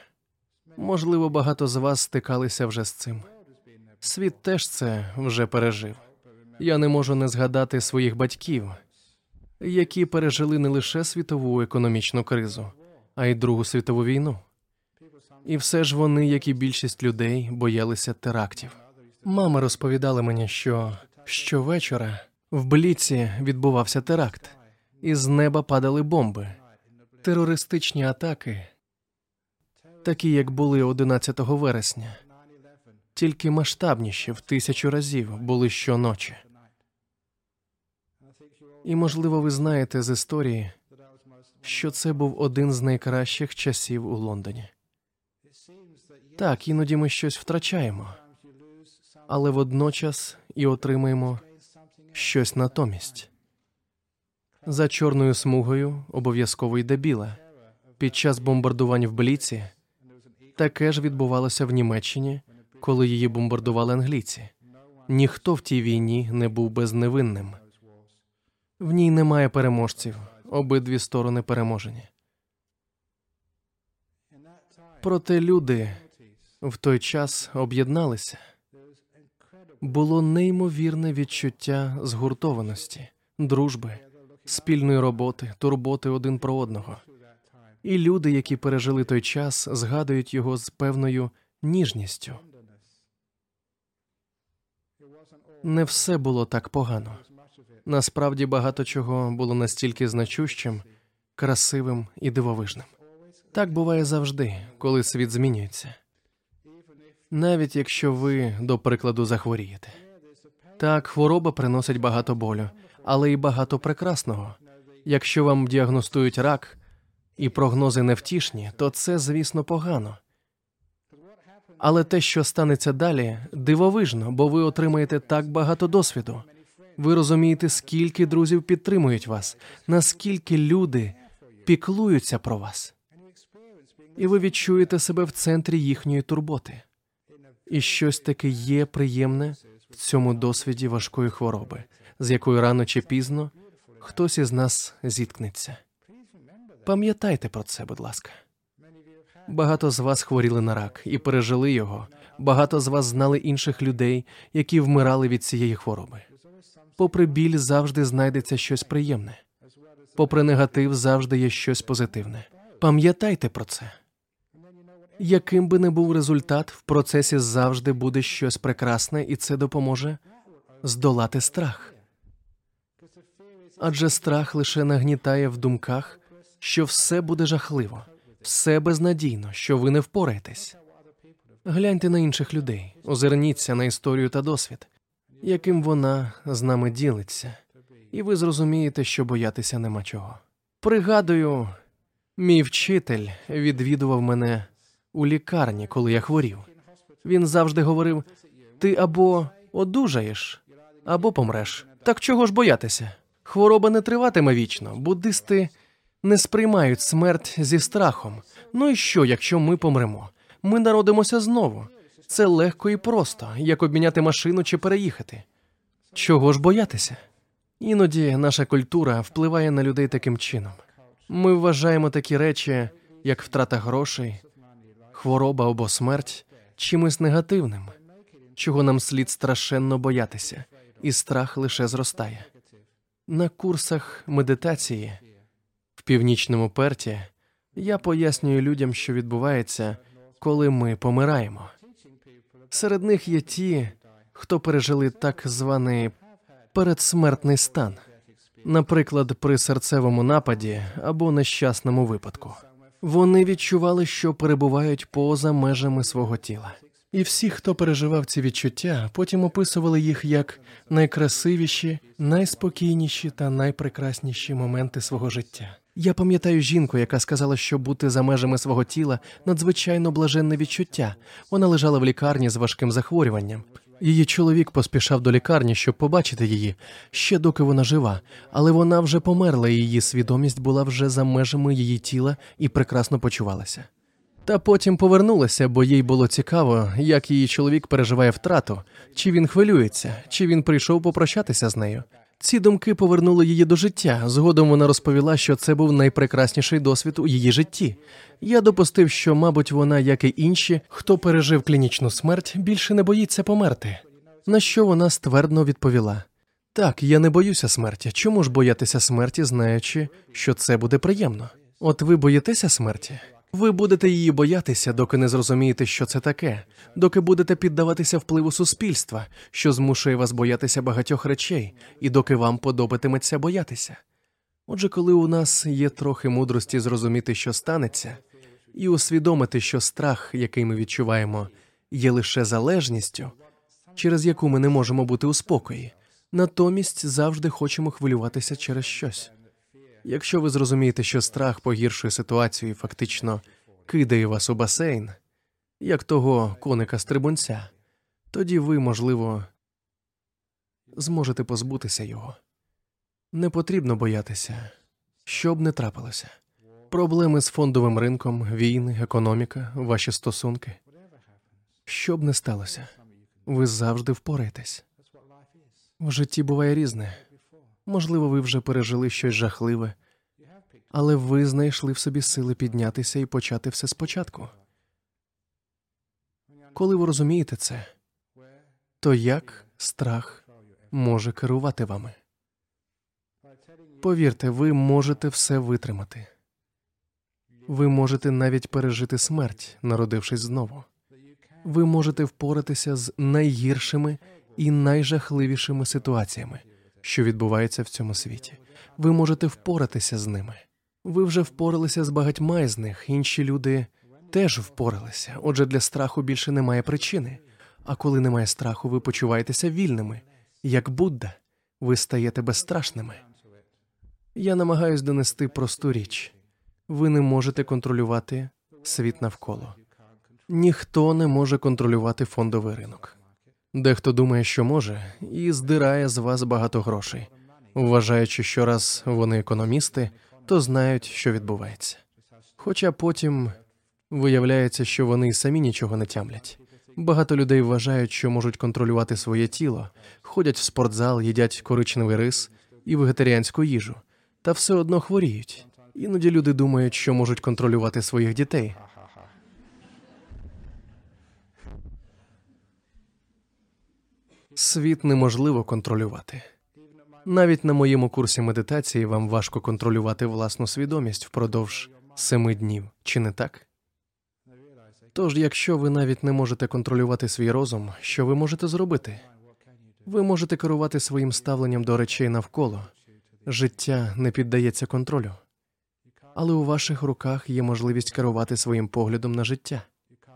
Можливо, багато з вас стикалися вже з цим. Світ теж це вже пережив. Я не можу не згадати своїх батьків, які пережили не лише світову економічну кризу, а й Другу світову війну. І все ж вони, як і більшість людей, боялися терактів. Мама розповідала мені, що щовечора в Бліці відбувався теракт, і з неба падали бомби, терористичні атаки, такі як були 11 вересня, тільки масштабніші в тисячу разів були щоночі. І, можливо, ви знаєте з історії, що це був один з найкращих часів у Лондоні. Так, іноді ми щось втрачаємо, але водночас і отримаємо щось натомість. За чорною смугою обов'язково йде біле. Під час бомбардувань в Бліці таке ж відбувалося в Німеччині, коли її бомбардували англійці. Ніхто в тій війні не був безневинним. В ній немає переможців, обидві сторони переможені. Проте люди в той час об'єдналися. Було неймовірне відчуття згуртованості, дружби, спільної роботи, турботи один про одного. І люди, які пережили той час, згадують його з певною ніжністю. Не все було так погано. Насправді багато чого було настільки значущим, красивим і дивовижним. Так буває завжди, коли світ змінюється. Навіть якщо ви, до прикладу, захворієте. Так, хвороба приносить багато болю, але й багато прекрасного. Якщо вам діагностують рак і прогнози невтішні, то це, звісно, погано. Але те, що станеться далі, дивовижно, бо ви отримаєте так багато досвіду. Ви розумієте, скільки друзів підтримують вас, наскільки люди піклуються про вас, і ви відчуєте себе в центрі їхньої турботи. І щось таке є приємне в цьому досвіді важкої хвороби, з якою рано чи пізно хтось із нас зіткнеться. Пам'ятайте про це, будь ласка. Багато з вас хворіли на рак і пережили його. Багато з вас знали інших людей, які вмирали від цієї хвороби. Попри біль, завжди знайдеться щось приємне. Попри негатив, завжди є щось позитивне. Пам'ятайте про це. Яким би не був результат, в процесі завжди буде щось прекрасне, і це допоможе здолати страх. Адже страх лише нагнітає в думках, що все буде жахливо, все безнадійно, що ви не впораєтесь. Гляньте на інших людей, озирніться на історію та досвід, яким вона з нами ділиться, і ви зрозумієте, що боятися нема чого. Пригадую, мій вчитель відвідував мене у лікарні, коли я хворів. Він завжди говорив: ти або одужаєш, або помреш. Так чого ж боятися? Хвороба не триватиме вічно. Буддисти не сприймають смерть зі страхом. Ну і що, якщо ми помремо? Ми народимося знову. Це легко і просто, як обміняти машину чи переїхати. Чого ж боятися? Іноді наша культура впливає на людей таким чином. Ми вважаємо такі речі, як втрата грошей, хвороба або смерть, чимось негативним, чого нам слід страшенно боятися, і страх лише зростає. На курсах медитації північному перті я пояснюю людям, що відбувається, коли ми помираємо. Серед них є ті, хто пережили так званий передсмертний стан, наприклад, при серцевому нападі або нещасному випадку. Вони відчували, що перебувають поза межами свого тіла. І всі, хто переживав ці відчуття, потім описували їх як найкрасивіші, найспокійніші та найпрекрасніші моменти свого життя. Я пам'ятаю жінку, яка сказала, що бути за межами свого тіла надзвичайно блаженне відчуття. Вона лежала в лікарні з важким захворюванням. Її чоловік поспішав до лікарні, щоб побачити її ще доки вона жива, але вона вже померла, і її свідомість була вже за межами її тіла і прекрасно почувалася. Та потім повернулася, бо їй було цікаво, як її чоловік переживає втрату, чи він хвилюється, чи він прийшов попрощатися з нею. Ці думки повернули її до життя. Згодом вона розповіла, що це був найпрекрасніший досвід у її житті. Я допустив, що, мабуть, вона, як і інші, хто пережив клінічну смерть, більше не боїться померти. На що вона ствердно відповіла: так, я не боюся смерті. Чому ж боятися смерті, знаючи, що це буде приємно? От ви боїтеся смерті? Ви будете її боятися, доки не зрозумієте, що це таке, доки будете піддаватися впливу суспільства, що змушує вас боятися багатьох речей, і доки вам подобатиметься боятися. Отже, коли у нас є трохи мудрості зрозуміти, що станеться, і усвідомити, що страх, який ми відчуваємо, є лише залежністю, через яку ми не можемо бути у спокої, натомість завжди хочемо хвилюватися через щось. Якщо ви зрозумієте, що страх погіршує ситуацію і фактично кидає вас у басейн, як того коника стрибунця, тоді ви, можливо, зможете позбутися його. Не потрібно боятися, що б не трапилося. Проблеми з фондовим ринком, війни, економіка, ваші стосунки. Що б не сталося, ви завжди впораєтесь. В житті буває різне. Можливо, ви вже пережили щось жахливе, але ви знайшли в собі сили піднятися і почати все спочатку. Коли ви розумієте це, то як страх може керувати вами? Повірте, ви можете все витримати. Ви можете навіть пережити смерть, народившись знову. Ви можете впоратися з найгіршими і найжахливішими ситуаціями що відбувається в цьому світі. Ви можете впоратися з ними. Ви вже впоралися з багатьма із них. Інші люди теж впоралися. Отже, для страху більше немає причини. А коли немає страху, ви почуваєтеся вільними, як Будда, ви стаєте безстрашними. Я намагаюсь донести просту річ: ви не можете контролювати світ навколо. Ніхто не може контролювати фондовий ринок. Дехто думає, що може, і здирає з вас багато грошей, вважаючи, що раз вони економісти, то знають, що відбувається. Хоча потім виявляється, що вони самі нічого не тямлять. Багато людей вважають, що можуть контролювати своє тіло, ходять в спортзал, їдять коричневий рис і вегетаріанську їжу, та все одно хворіють. Іноді люди думають, що можуть контролювати своїх дітей, Світ неможливо контролювати. Навіть на моєму курсі медитації вам важко контролювати власну свідомість впродовж семи днів, чи не так? Тож, якщо ви навіть не можете контролювати свій розум, що ви можете зробити? Ви можете керувати своїм ставленням до речей навколо, Життя не піддається контролю, але у ваших руках є можливість керувати своїм поглядом на життя.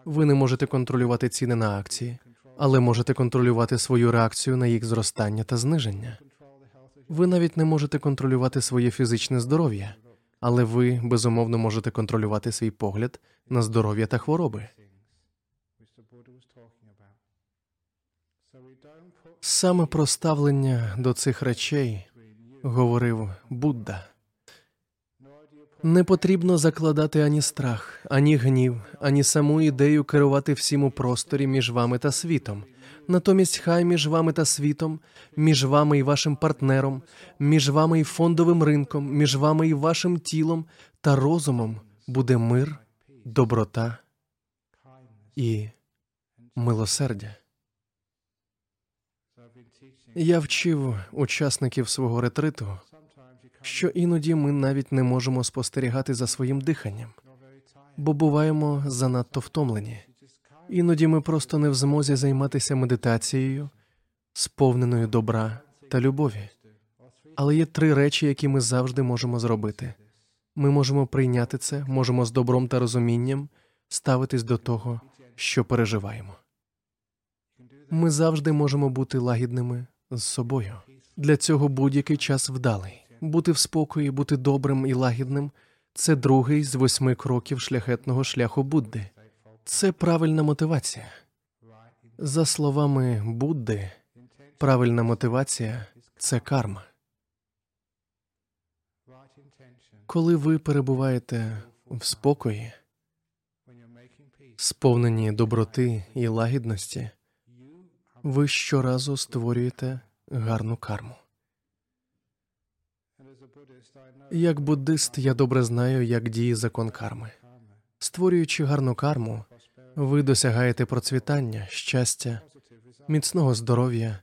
Ви не можете контролювати ціни на акції, але можете контролювати свою реакцію на їх зростання та зниження. Ви навіть не можете контролювати своє фізичне здоров'я, але ви безумовно можете контролювати свій погляд на здоров'я та хвороби. Саме про ставлення до цих речей говорив Будда. Не потрібно закладати ані страх, ані гнів, ані саму ідею керувати всім у просторі між вами та світом. Натомість, хай між вами та світом, між вами і вашим партнером, між вами і фондовим ринком, між вами і вашим тілом та розумом буде мир, доброта і милосердя. Я вчив учасників свого ретриту, що іноді ми навіть не можемо спостерігати за своїм диханням, бо буваємо занадто втомлені. Іноді ми просто не в змозі займатися медитацією, сповненою добра та любові. Але є три речі, які ми завжди можемо зробити. Ми можемо прийняти це, можемо з добром та розумінням ставитись до того, що переживаємо. Ми завжди можемо бути лагідними з собою. Для цього будь-який час вдалий. Бути в спокої, бути добрим і лагідним це другий з восьми кроків шляхетного шляху Будди. Це правильна мотивація. За словами Будди, правильна мотивація це карма. Коли ви перебуваєте в спокої, сповнені доброти і лагідності, ви щоразу створюєте гарну карму. Як буддист, я добре знаю, як діє закон карми. Створюючи гарну карму, ви досягаєте процвітання, щастя, міцного здоров'я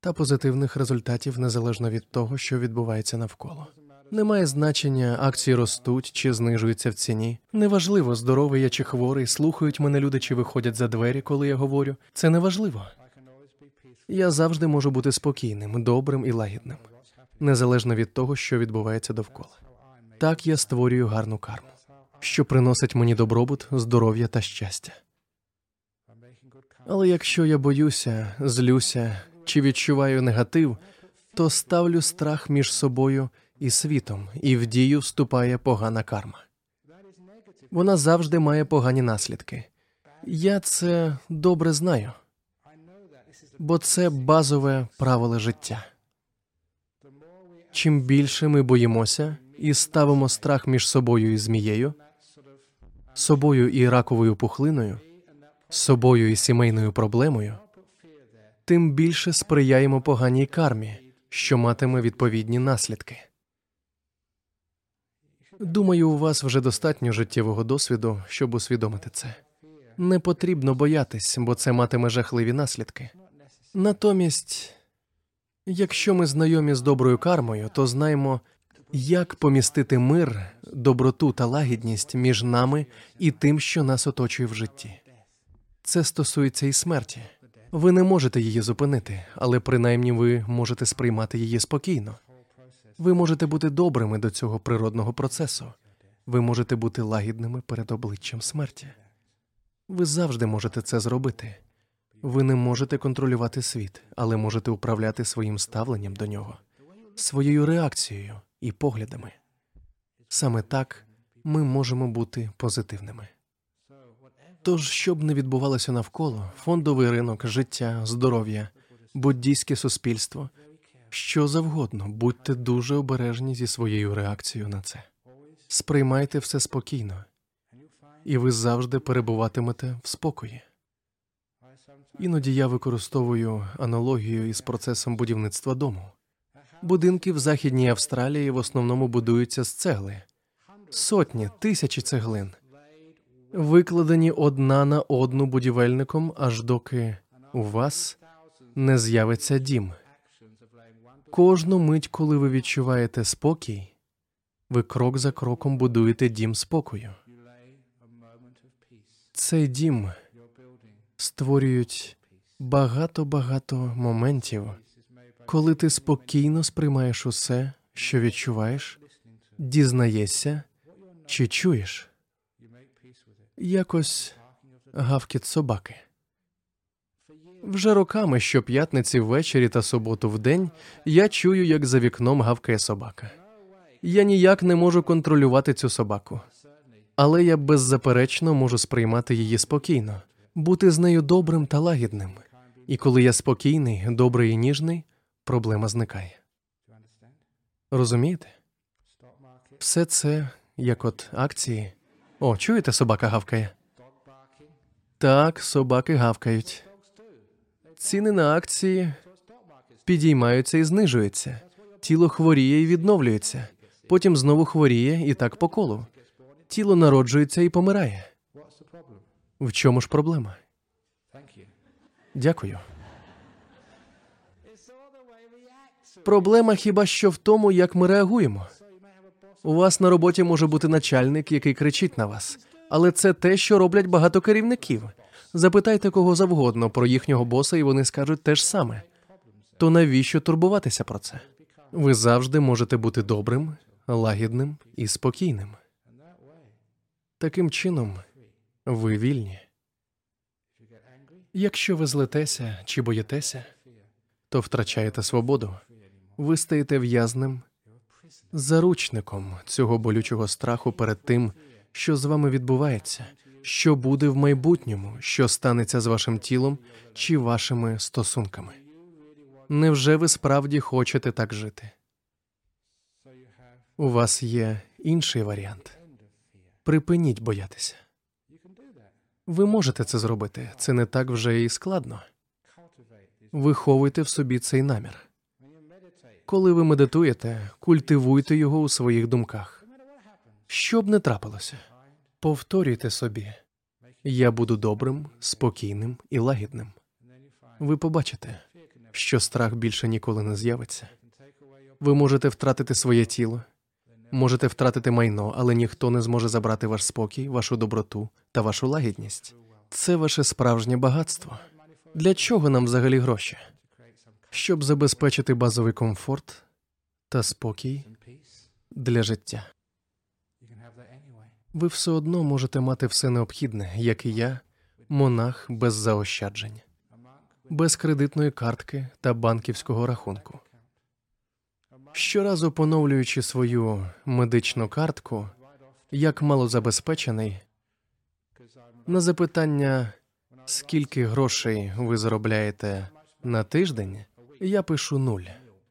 та позитивних результатів незалежно від того, що відбувається навколо. Немає значення, акції ростуть чи знижуються в ціні. Неважливо, здоровий я чи хворий, слухають мене люди чи виходять за двері, коли я говорю. Це неважливо. Я завжди можу бути спокійним, добрим і лагідним, незалежно від того, що відбувається довкола. Так я створюю гарну карму, що приносить мені добробут, здоров'я та щастя. Але якщо я боюся, злюся чи відчуваю негатив, то ставлю страх між собою і світом, і в дію вступає погана карма. Вона завжди має погані наслідки. Я це добре знаю, бо це базове правило життя. Чим більше ми боїмося і ставимо страх між собою і змією, собою і раковою пухлиною, собою і сімейною проблемою, тим більше сприяємо поганій кармі, що матиме відповідні наслідки. Думаю, у вас вже достатньо життєвого досвіду, щоб усвідомити це. Не потрібно боятись, бо це матиме жахливі наслідки. Натомість, якщо ми знайомі з доброю кармою, то знаємо, як помістити мир, доброту та лагідність між нами і тим, що нас оточує в житті. Це стосується і смерті. Ви не можете її зупинити, але принаймні ви можете сприймати її спокійно. Ви можете бути добрими до цього природного процесу. Ви можете бути лагідними перед обличчям смерті. Ви завжди можете це зробити. Ви не можете контролювати світ, але можете управляти своїм ставленням до нього, своєю реакцією і поглядами. Саме так ми можемо бути позитивними. Тож, що б не відбувалося навколо, фондовий ринок, життя, здоров'я, буддійське суспільство, що завгодно, будьте дуже обережні зі своєю реакцією на це. Сприймайте все спокійно, і ви завжди перебуватимете в спокої. Іноді я використовую аналогію із процесом будівництва дому. Будинки в Західній Австралії в основному будуються з цегли, сотні, тисячі цеглин, викладені одна на одну будівельником, аж доки у вас не з'явиться дім. Кожну мить, коли ви відчуваєте спокій, ви крок за кроком будуєте дім спокою. Цей дім створюють багато багато моментів, коли ти спокійно сприймаєш усе, що відчуваєш, дізнаєшся чи чуєш. Якось гавкіт собаки. Вже роками щоп'ятниці ввечері та суботу в день я чую, як за вікном гавкає собака. Я ніяк не можу контролювати цю собаку, але я беззаперечно можу сприймати її спокійно, бути з нею добрим та лагідним. І коли я спокійний, добрий і ніжний, проблема зникає. Розумієте? Все це як от акції. О, чуєте, собака гавкає? Так, собаки гавкають. Ціни на акції підіймаються і знижуються. Тіло хворіє і відновлюється. Потім знову хворіє і так по колу. Тіло народжується і помирає. В чому ж проблема? Дякую. Проблема хіба що в тому, як ми реагуємо. У вас на роботі може бути начальник, який кричить на вас, але це те, що роблять багато керівників. Запитайте кого завгодно про їхнього боса, і вони скажуть те ж саме. То навіщо турбуватися про це? Ви завжди можете бути добрим, лагідним і спокійним. Таким чином, ви вільні. Якщо ви злетеся чи боїтеся, то втрачаєте свободу. Ви стаєте в'язним, заручником цього болючого страху перед тим, що з вами відбувається, що буде в майбутньому, що станеться з вашим тілом чи вашими стосунками. Невже ви справді хочете так жити? У вас є інший варіант. Припиніть боятися. Ви можете це зробити. Це не так вже і складно. Виховуйте в собі цей намір. Коли ви медитуєте, культивуйте його у своїх думках. Що б не трапилося, повторюйте собі: я буду добрим, спокійним і лагідним. Ви побачите, що страх більше ніколи не з'явиться. Ви можете втратити своє тіло, можете втратити майно, але ніхто не зможе забрати ваш спокій, вашу доброту та вашу лагідність. Це ваше справжнє багатство. Для чого нам взагалі гроші? Щоб забезпечити базовий комфорт та спокій для життя. Ви все одно можете мати все необхідне, як і я, монах без заощаджень, без кредитної картки та банківського рахунку. Щоразу поновлюючи свою медичну картку, як малозабезпечений, на запитання, скільки грошей ви заробляєте на тиждень, я пишу нуль.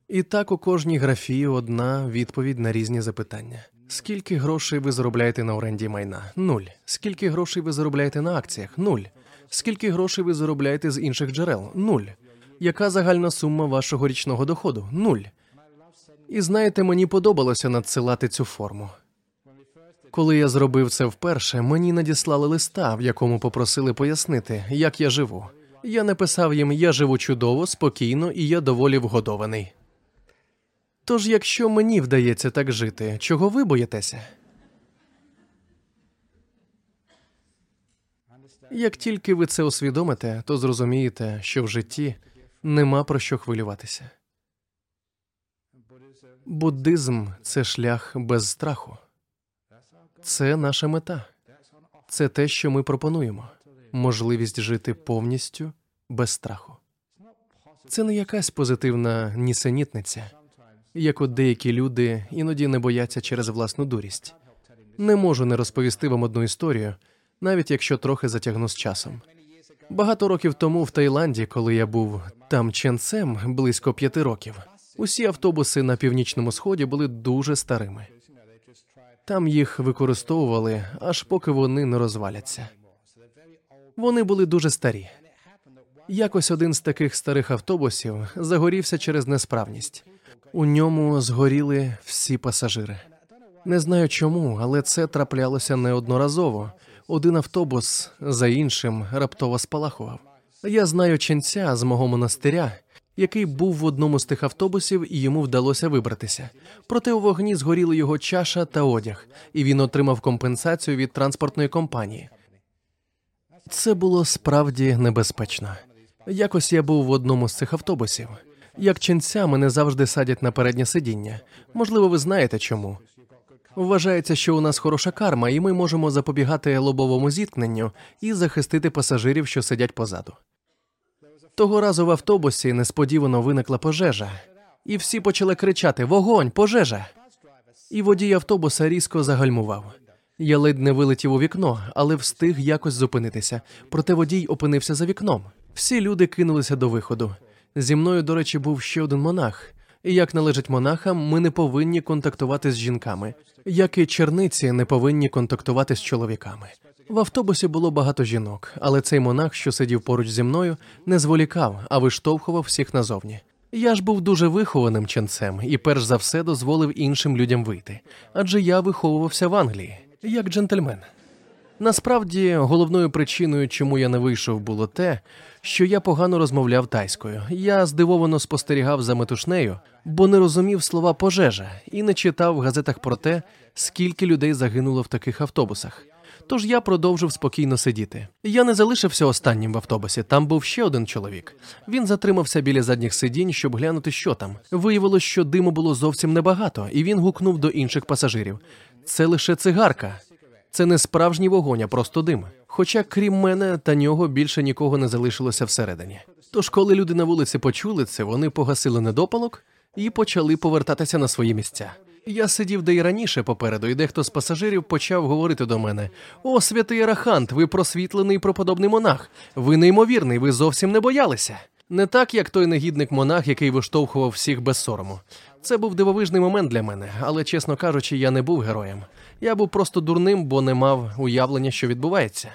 І так у кожній графі одна відповідь на різні запитання. Скільки грошей ви заробляєте на оренді майна? Нуль. Скільки грошей ви заробляєте на акціях? Нуль. Скільки грошей ви заробляєте з інших джерел? Нуль. Яка загальна сума вашого річного доходу? Нуль. І знаєте, мені подобалося надсилати цю форму. Коли я зробив це вперше, мені надіслали листа, в якому попросили пояснити, як я живу. Я написав їм: я живу чудово, спокійно і я доволі вгодований. Тож, якщо мені вдається так жити, чого ви боїтеся? Як тільки ви це усвідомите, то зрозумієте, що в житті нема про що хвилюватися. Буддизм це шлях без страху. Це наша мета. Це те, що ми пропонуємо можливість жити повністю без страху. Це не якась позитивна нісенітниця, як от деякі люди іноді не бояться через власну дурість. Не можу не розповісти вам одну історію, навіть якщо трохи затягну з часом. Багато років тому в Таїланді, коли я був там ченцем близько п'яти років, усі автобуси на північному сході були дуже старими. Там їх використовували аж поки вони не розваляться. Вони були дуже старі. Якось один з таких старих автобусів загорівся через несправність. У ньому згоріли всі пасажири. Не знаю чому, але це траплялося неодноразово. Один автобус за іншим раптово спалахував. Я знаю ченця з мого монастиря, який був в одному з тих автобусів, і йому вдалося вибратися. Проте у вогні згоріли його чаша та одяг, і він отримав компенсацію від транспортної компанії. Це було справді небезпечно. Якось я був в одному з цих автобусів. Як ченця мене завжди садять на переднє сидіння. Можливо, ви знаєте чому. Вважається, що у нас хороша карма, і ми можемо запобігати лобовому зіткненню і захистити пасажирів, що сидять позаду. Того разу в автобусі несподівано виникла пожежа, і всі почали кричати: Вогонь, пожежа! І водій автобуса різко загальмував. Я ледь не вилетів у вікно, але встиг якось зупинитися. Проте водій опинився за вікном. Всі люди кинулися до виходу. Зі мною, до речі, був ще один монах. І як належить монахам, ми не повинні контактувати з жінками, як і черниці не повинні контактувати з чоловіками. В автобусі було багато жінок, але цей монах, що сидів поруч зі мною, не зволікав, а виштовхував всіх назовні. Я ж був дуже вихованим ченцем і перш за все дозволив іншим людям вийти, адже я виховувався в Англії як джентльмен. Насправді, головною причиною, чому я не вийшов, було те, що я погано розмовляв тайською. Я здивовано спостерігав за метушнею, бо не розумів слова пожежа і не читав в газетах про те, скільки людей загинуло в таких автобусах. Тож я продовжив спокійно сидіти. Я не залишився останнім в автобусі. Там був ще один чоловік. Він затримався біля задніх сидінь, щоб глянути, що там. Виявилось, що диму було зовсім небагато, і він гукнув до інших пасажирів: це лише цигарка. Це не справжній вогонь, а просто дим. Хоча, крім мене та нього, більше нікого не залишилося всередині. Тож, коли люди на вулиці почули це, вони погасили недопалок і почали повертатися на свої місця. Я сидів де й раніше попереду, і дехто з пасажирів почав говорити до мене: О, святий Арахант, ви просвітлений проподобний монах. Ви неймовірний, ви зовсім не боялися. Не так, як той негідник монах, який виштовхував всіх без сорому. Це був дивовижний момент для мене, але, чесно кажучи, я не був героєм. Я був просто дурним, бо не мав уявлення, що відбувається.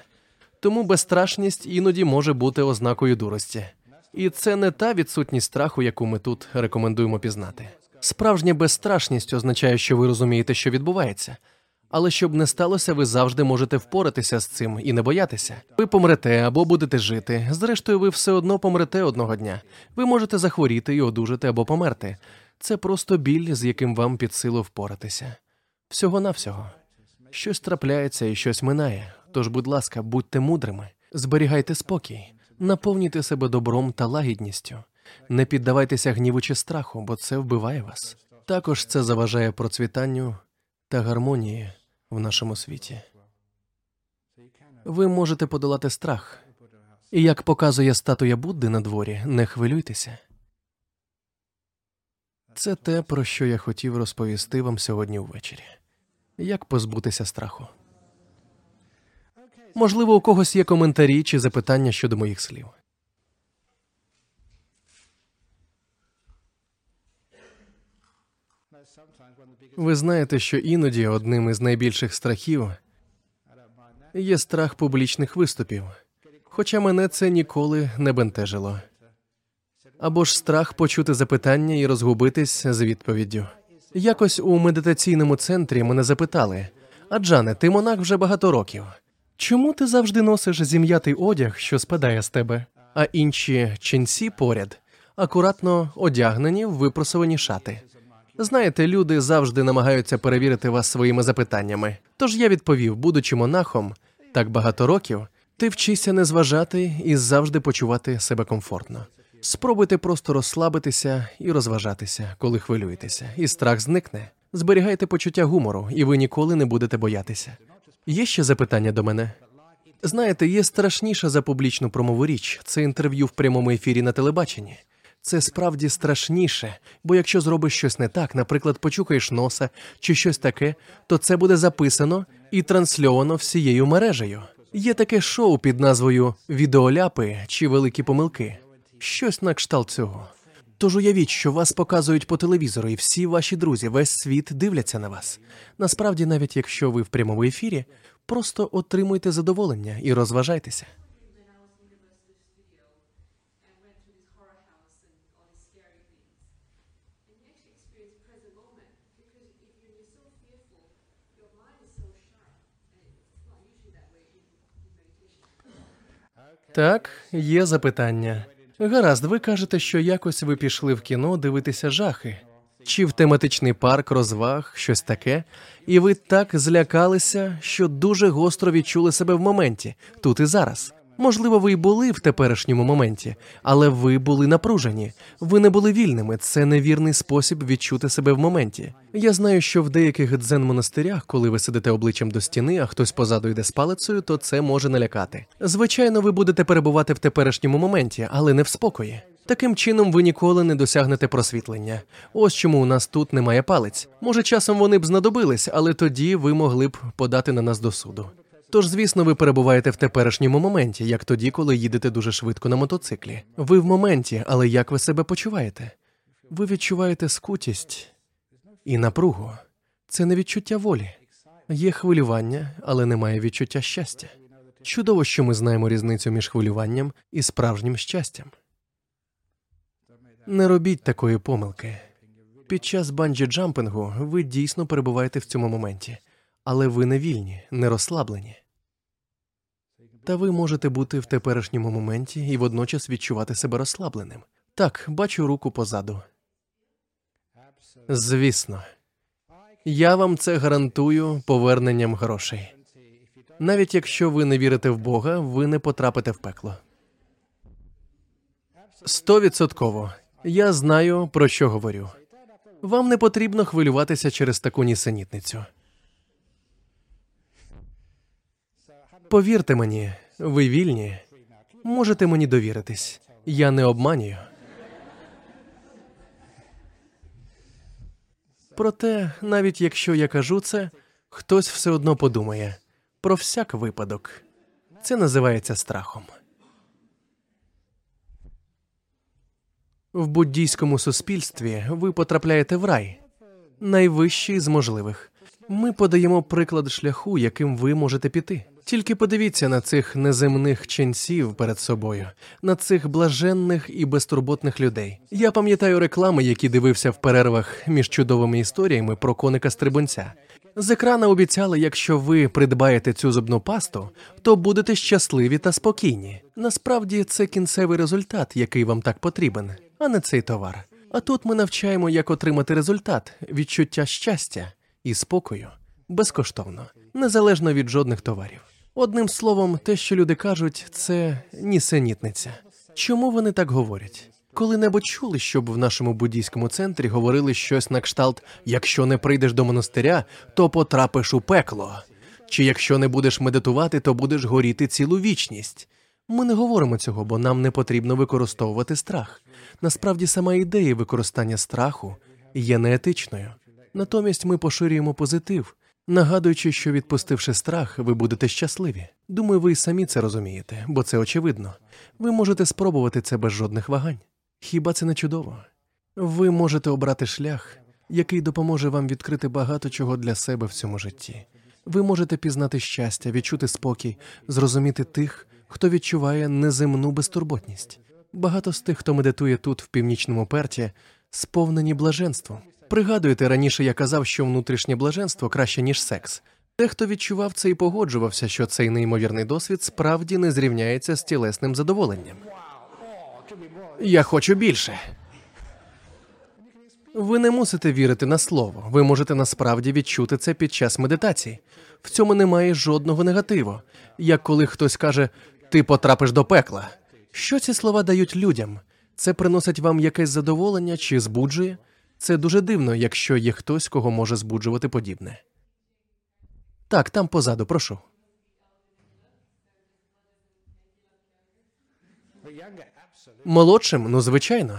Тому безстрашність іноді може бути ознакою дурості. І це не та відсутність страху, яку ми тут рекомендуємо пізнати. Справжня безстрашність означає, що ви розумієте, що відбувається. Але щоб не сталося, ви завжди можете впоратися з цим і не боятися. Ви помрете або будете жити. Зрештою, ви все одно помрете одного дня. Ви можете захворіти і одужати або померти. Це просто біль, з яким вам під силу впоратися. Всього навсього щось трапляється і щось минає. Тож, будь ласка, будьте мудрими, зберігайте спокій, наповнюйте себе добром та лагідністю. Не піддавайтеся гніву чи страху, бо це вбиває вас. Також це заважає процвітанню та гармонії в нашому світі. Ви можете подолати страх, і як показує статуя Будди на дворі, не хвилюйтеся. Це те, про що я хотів розповісти вам сьогодні ввечері. Як позбутися страху? Можливо, у когось є коментарі чи запитання щодо моїх слів. Ви знаєте, що іноді одним із найбільших страхів є страх публічних виступів, хоча мене це ніколи не бентежило. Або ж страх почути запитання і розгубитись з відповіддю. Якось у медитаційному центрі мене запитали: Аджане, ти монах вже багато років. Чому ти завжди носиш зім'ятий одяг, що спадає з тебе, а інші ченці поряд акуратно одягнені в випросовані шати? Знаєте, люди завжди намагаються перевірити вас своїми запитаннями. Тож я відповів, будучи монахом так багато років, ти вчишся не зважати і завжди почувати себе комфортно. Спробуйте просто розслабитися і розважатися, коли хвилюєтеся, і страх зникне. Зберігайте почуття гумору, і ви ніколи не будете боятися. Є ще запитання до мене? Знаєте, є страшніша за публічну промову річ це інтерв'ю в прямому ефірі на телебаченні. Це справді страшніше, бо якщо зробиш щось не так, наприклад, почукаєш носа чи щось таке, то це буде записано і трансльовано всією мережею. Є таке шоу під назвою Відеоляпи чи великі помилки. Щось на кшталт цього. Тож уявіть, що вас показують по телевізору, і всі ваші друзі, весь світ дивляться на вас. Насправді, навіть якщо ви в прямому ефірі, просто отримуйте задоволення і розважайтеся. Так, є запитання. Гаразд, ви кажете, що якось ви пішли в кіно дивитися жахи, чи в тематичний парк розваг, щось таке, і ви так злякалися, що дуже гостро відчули себе в моменті, тут і зараз. Можливо, ви й були в теперішньому моменті, але ви були напружені. Ви не були вільними. Це невірний спосіб відчути себе в моменті. Я знаю, що в деяких дзен-монастирях, коли ви сидите обличчям до стіни, а хтось позаду йде з палицею, то це може налякати. Звичайно, ви будете перебувати в теперішньому моменті, але не в спокої. Таким чином ви ніколи не досягнете просвітлення. Ось чому у нас тут немає палець. Може, часом вони б знадобились, але тоді ви могли б подати на нас до суду. Тож, звісно, ви перебуваєте в теперішньому моменті, як тоді, коли їдете дуже швидко на мотоциклі. Ви в моменті, але як ви себе почуваєте? Ви відчуваєте скутість і напругу. Це не відчуття волі. Є хвилювання, але немає відчуття щастя. Чудово, що ми знаємо різницю між хвилюванням і справжнім щастям. Не робіть такої помилки. Під час банджі-джампингу ви дійсно перебуваєте в цьому моменті, але ви не вільні, не розслаблені. Та ви можете бути в теперішньому моменті і водночас відчувати себе розслабленим. Так, бачу руку позаду. Звісно, я вам це гарантую поверненням грошей. Навіть якщо ви не вірите в Бога, ви не потрапите в пекло. Стовідсотково. Я знаю, про що говорю. Вам не потрібно хвилюватися через таку нісенітницю. Повірте мені, ви вільні. Можете мені довіритись. Я не обманюю. Проте, навіть якщо я кажу це, хтось все одно подумає про всяк випадок. Це називається страхом. В буддійському суспільстві ви потрапляєте в рай, найвищий з можливих. Ми подаємо приклад шляху, яким ви можете піти. Тільки подивіться на цих неземних ченців перед собою, на цих блаженних і безтурботних людей. Я пам'ятаю реклами, які дивився в перервах між чудовими історіями про коника стрибунця. З екрана обіцяли, якщо ви придбаєте цю зубну пасту, то будете щасливі та спокійні. Насправді це кінцевий результат, який вам так потрібен, а не цей товар. А тут ми навчаємо, як отримати результат, відчуття щастя і спокою безкоштовно, незалежно від жодних товарів. Одним словом, те, що люди кажуть, це нісенітниця. Чому вони так говорять? Коли-небудь чули, щоб в нашому буддійському центрі говорили щось на кшталт: якщо не прийдеш до монастиря, то потрапиш у пекло. Чи якщо не будеш медитувати, то будеш горіти цілу вічність. Ми не говоримо цього, бо нам не потрібно використовувати страх. Насправді, сама ідея використання страху є неетичною. Натомість ми поширюємо позитив, нагадуючи, що відпустивши страх, ви будете щасливі. Думаю, ви самі це розумієте, бо це очевидно. Ви можете спробувати це без жодних вагань. Хіба це не чудово? Ви можете обрати шлях, який допоможе вам відкрити багато чого для себе в цьому житті. Ви можете пізнати щастя, відчути спокій, зрозуміти тих, хто відчуває неземну безтурботність. Багато з тих, хто медитує тут, в північному перті, сповнені блаженством. Пригадуєте, раніше я казав, що внутрішнє блаженство краще, ніж секс. Дехто відчував це і погоджувався, що цей неймовірний досвід справді не зрівняється з тілесним задоволенням. Я хочу більше. Ви не мусите вірити на слово. Ви можете насправді відчути це під час медитації. В цьому немає жодного негативу. Як коли хтось каже, ти потрапиш до пекла. Що ці слова дають людям? Це приносить вам якесь задоволення чи збуджує? Це дуже дивно, якщо є хтось, кого може збуджувати подібне. Так, там позаду, прошу. Молодшим, ну звичайно.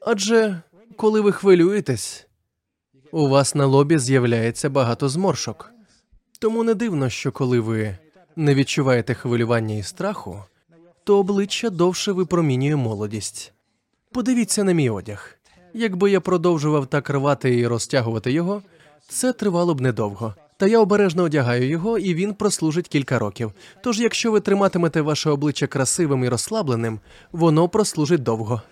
Адже коли ви хвилюєтесь, у вас на лобі з'являється багато зморшок. Тому не дивно, що коли ви не відчуваєте хвилювання і страху, то обличчя довше випромінює молодість. Подивіться на мій одяг. Якби я продовжував так рвати і розтягувати його, це тривало б недовго. Та я обережно одягаю його, і він прослужить кілька років. Тож, якщо ви триматимете ваше обличчя красивим і розслабленим, воно прослужить довго.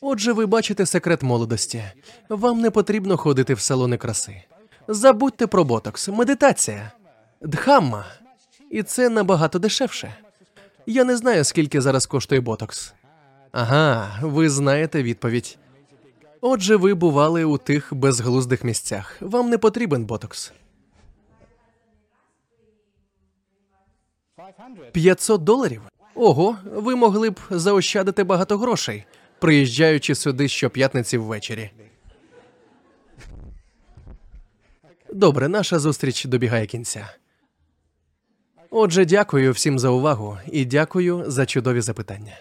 Отже, ви бачите секрет молодості. Вам не потрібно ходити в салони краси. Забудьте про ботокс, медитація, дхамма. І це набагато дешевше. Я не знаю, скільки зараз коштує ботокс. Ага, ви знаєте відповідь. Отже, ви бували у тих безглуздих місцях. Вам не потрібен ботокс. 500 доларів? Ого, ви могли б заощадити багато грошей, приїжджаючи сюди щоп'ятниці ввечері. Добре, наша зустріч добігає кінця. Отже, дякую всім за увагу і дякую за чудові запитання.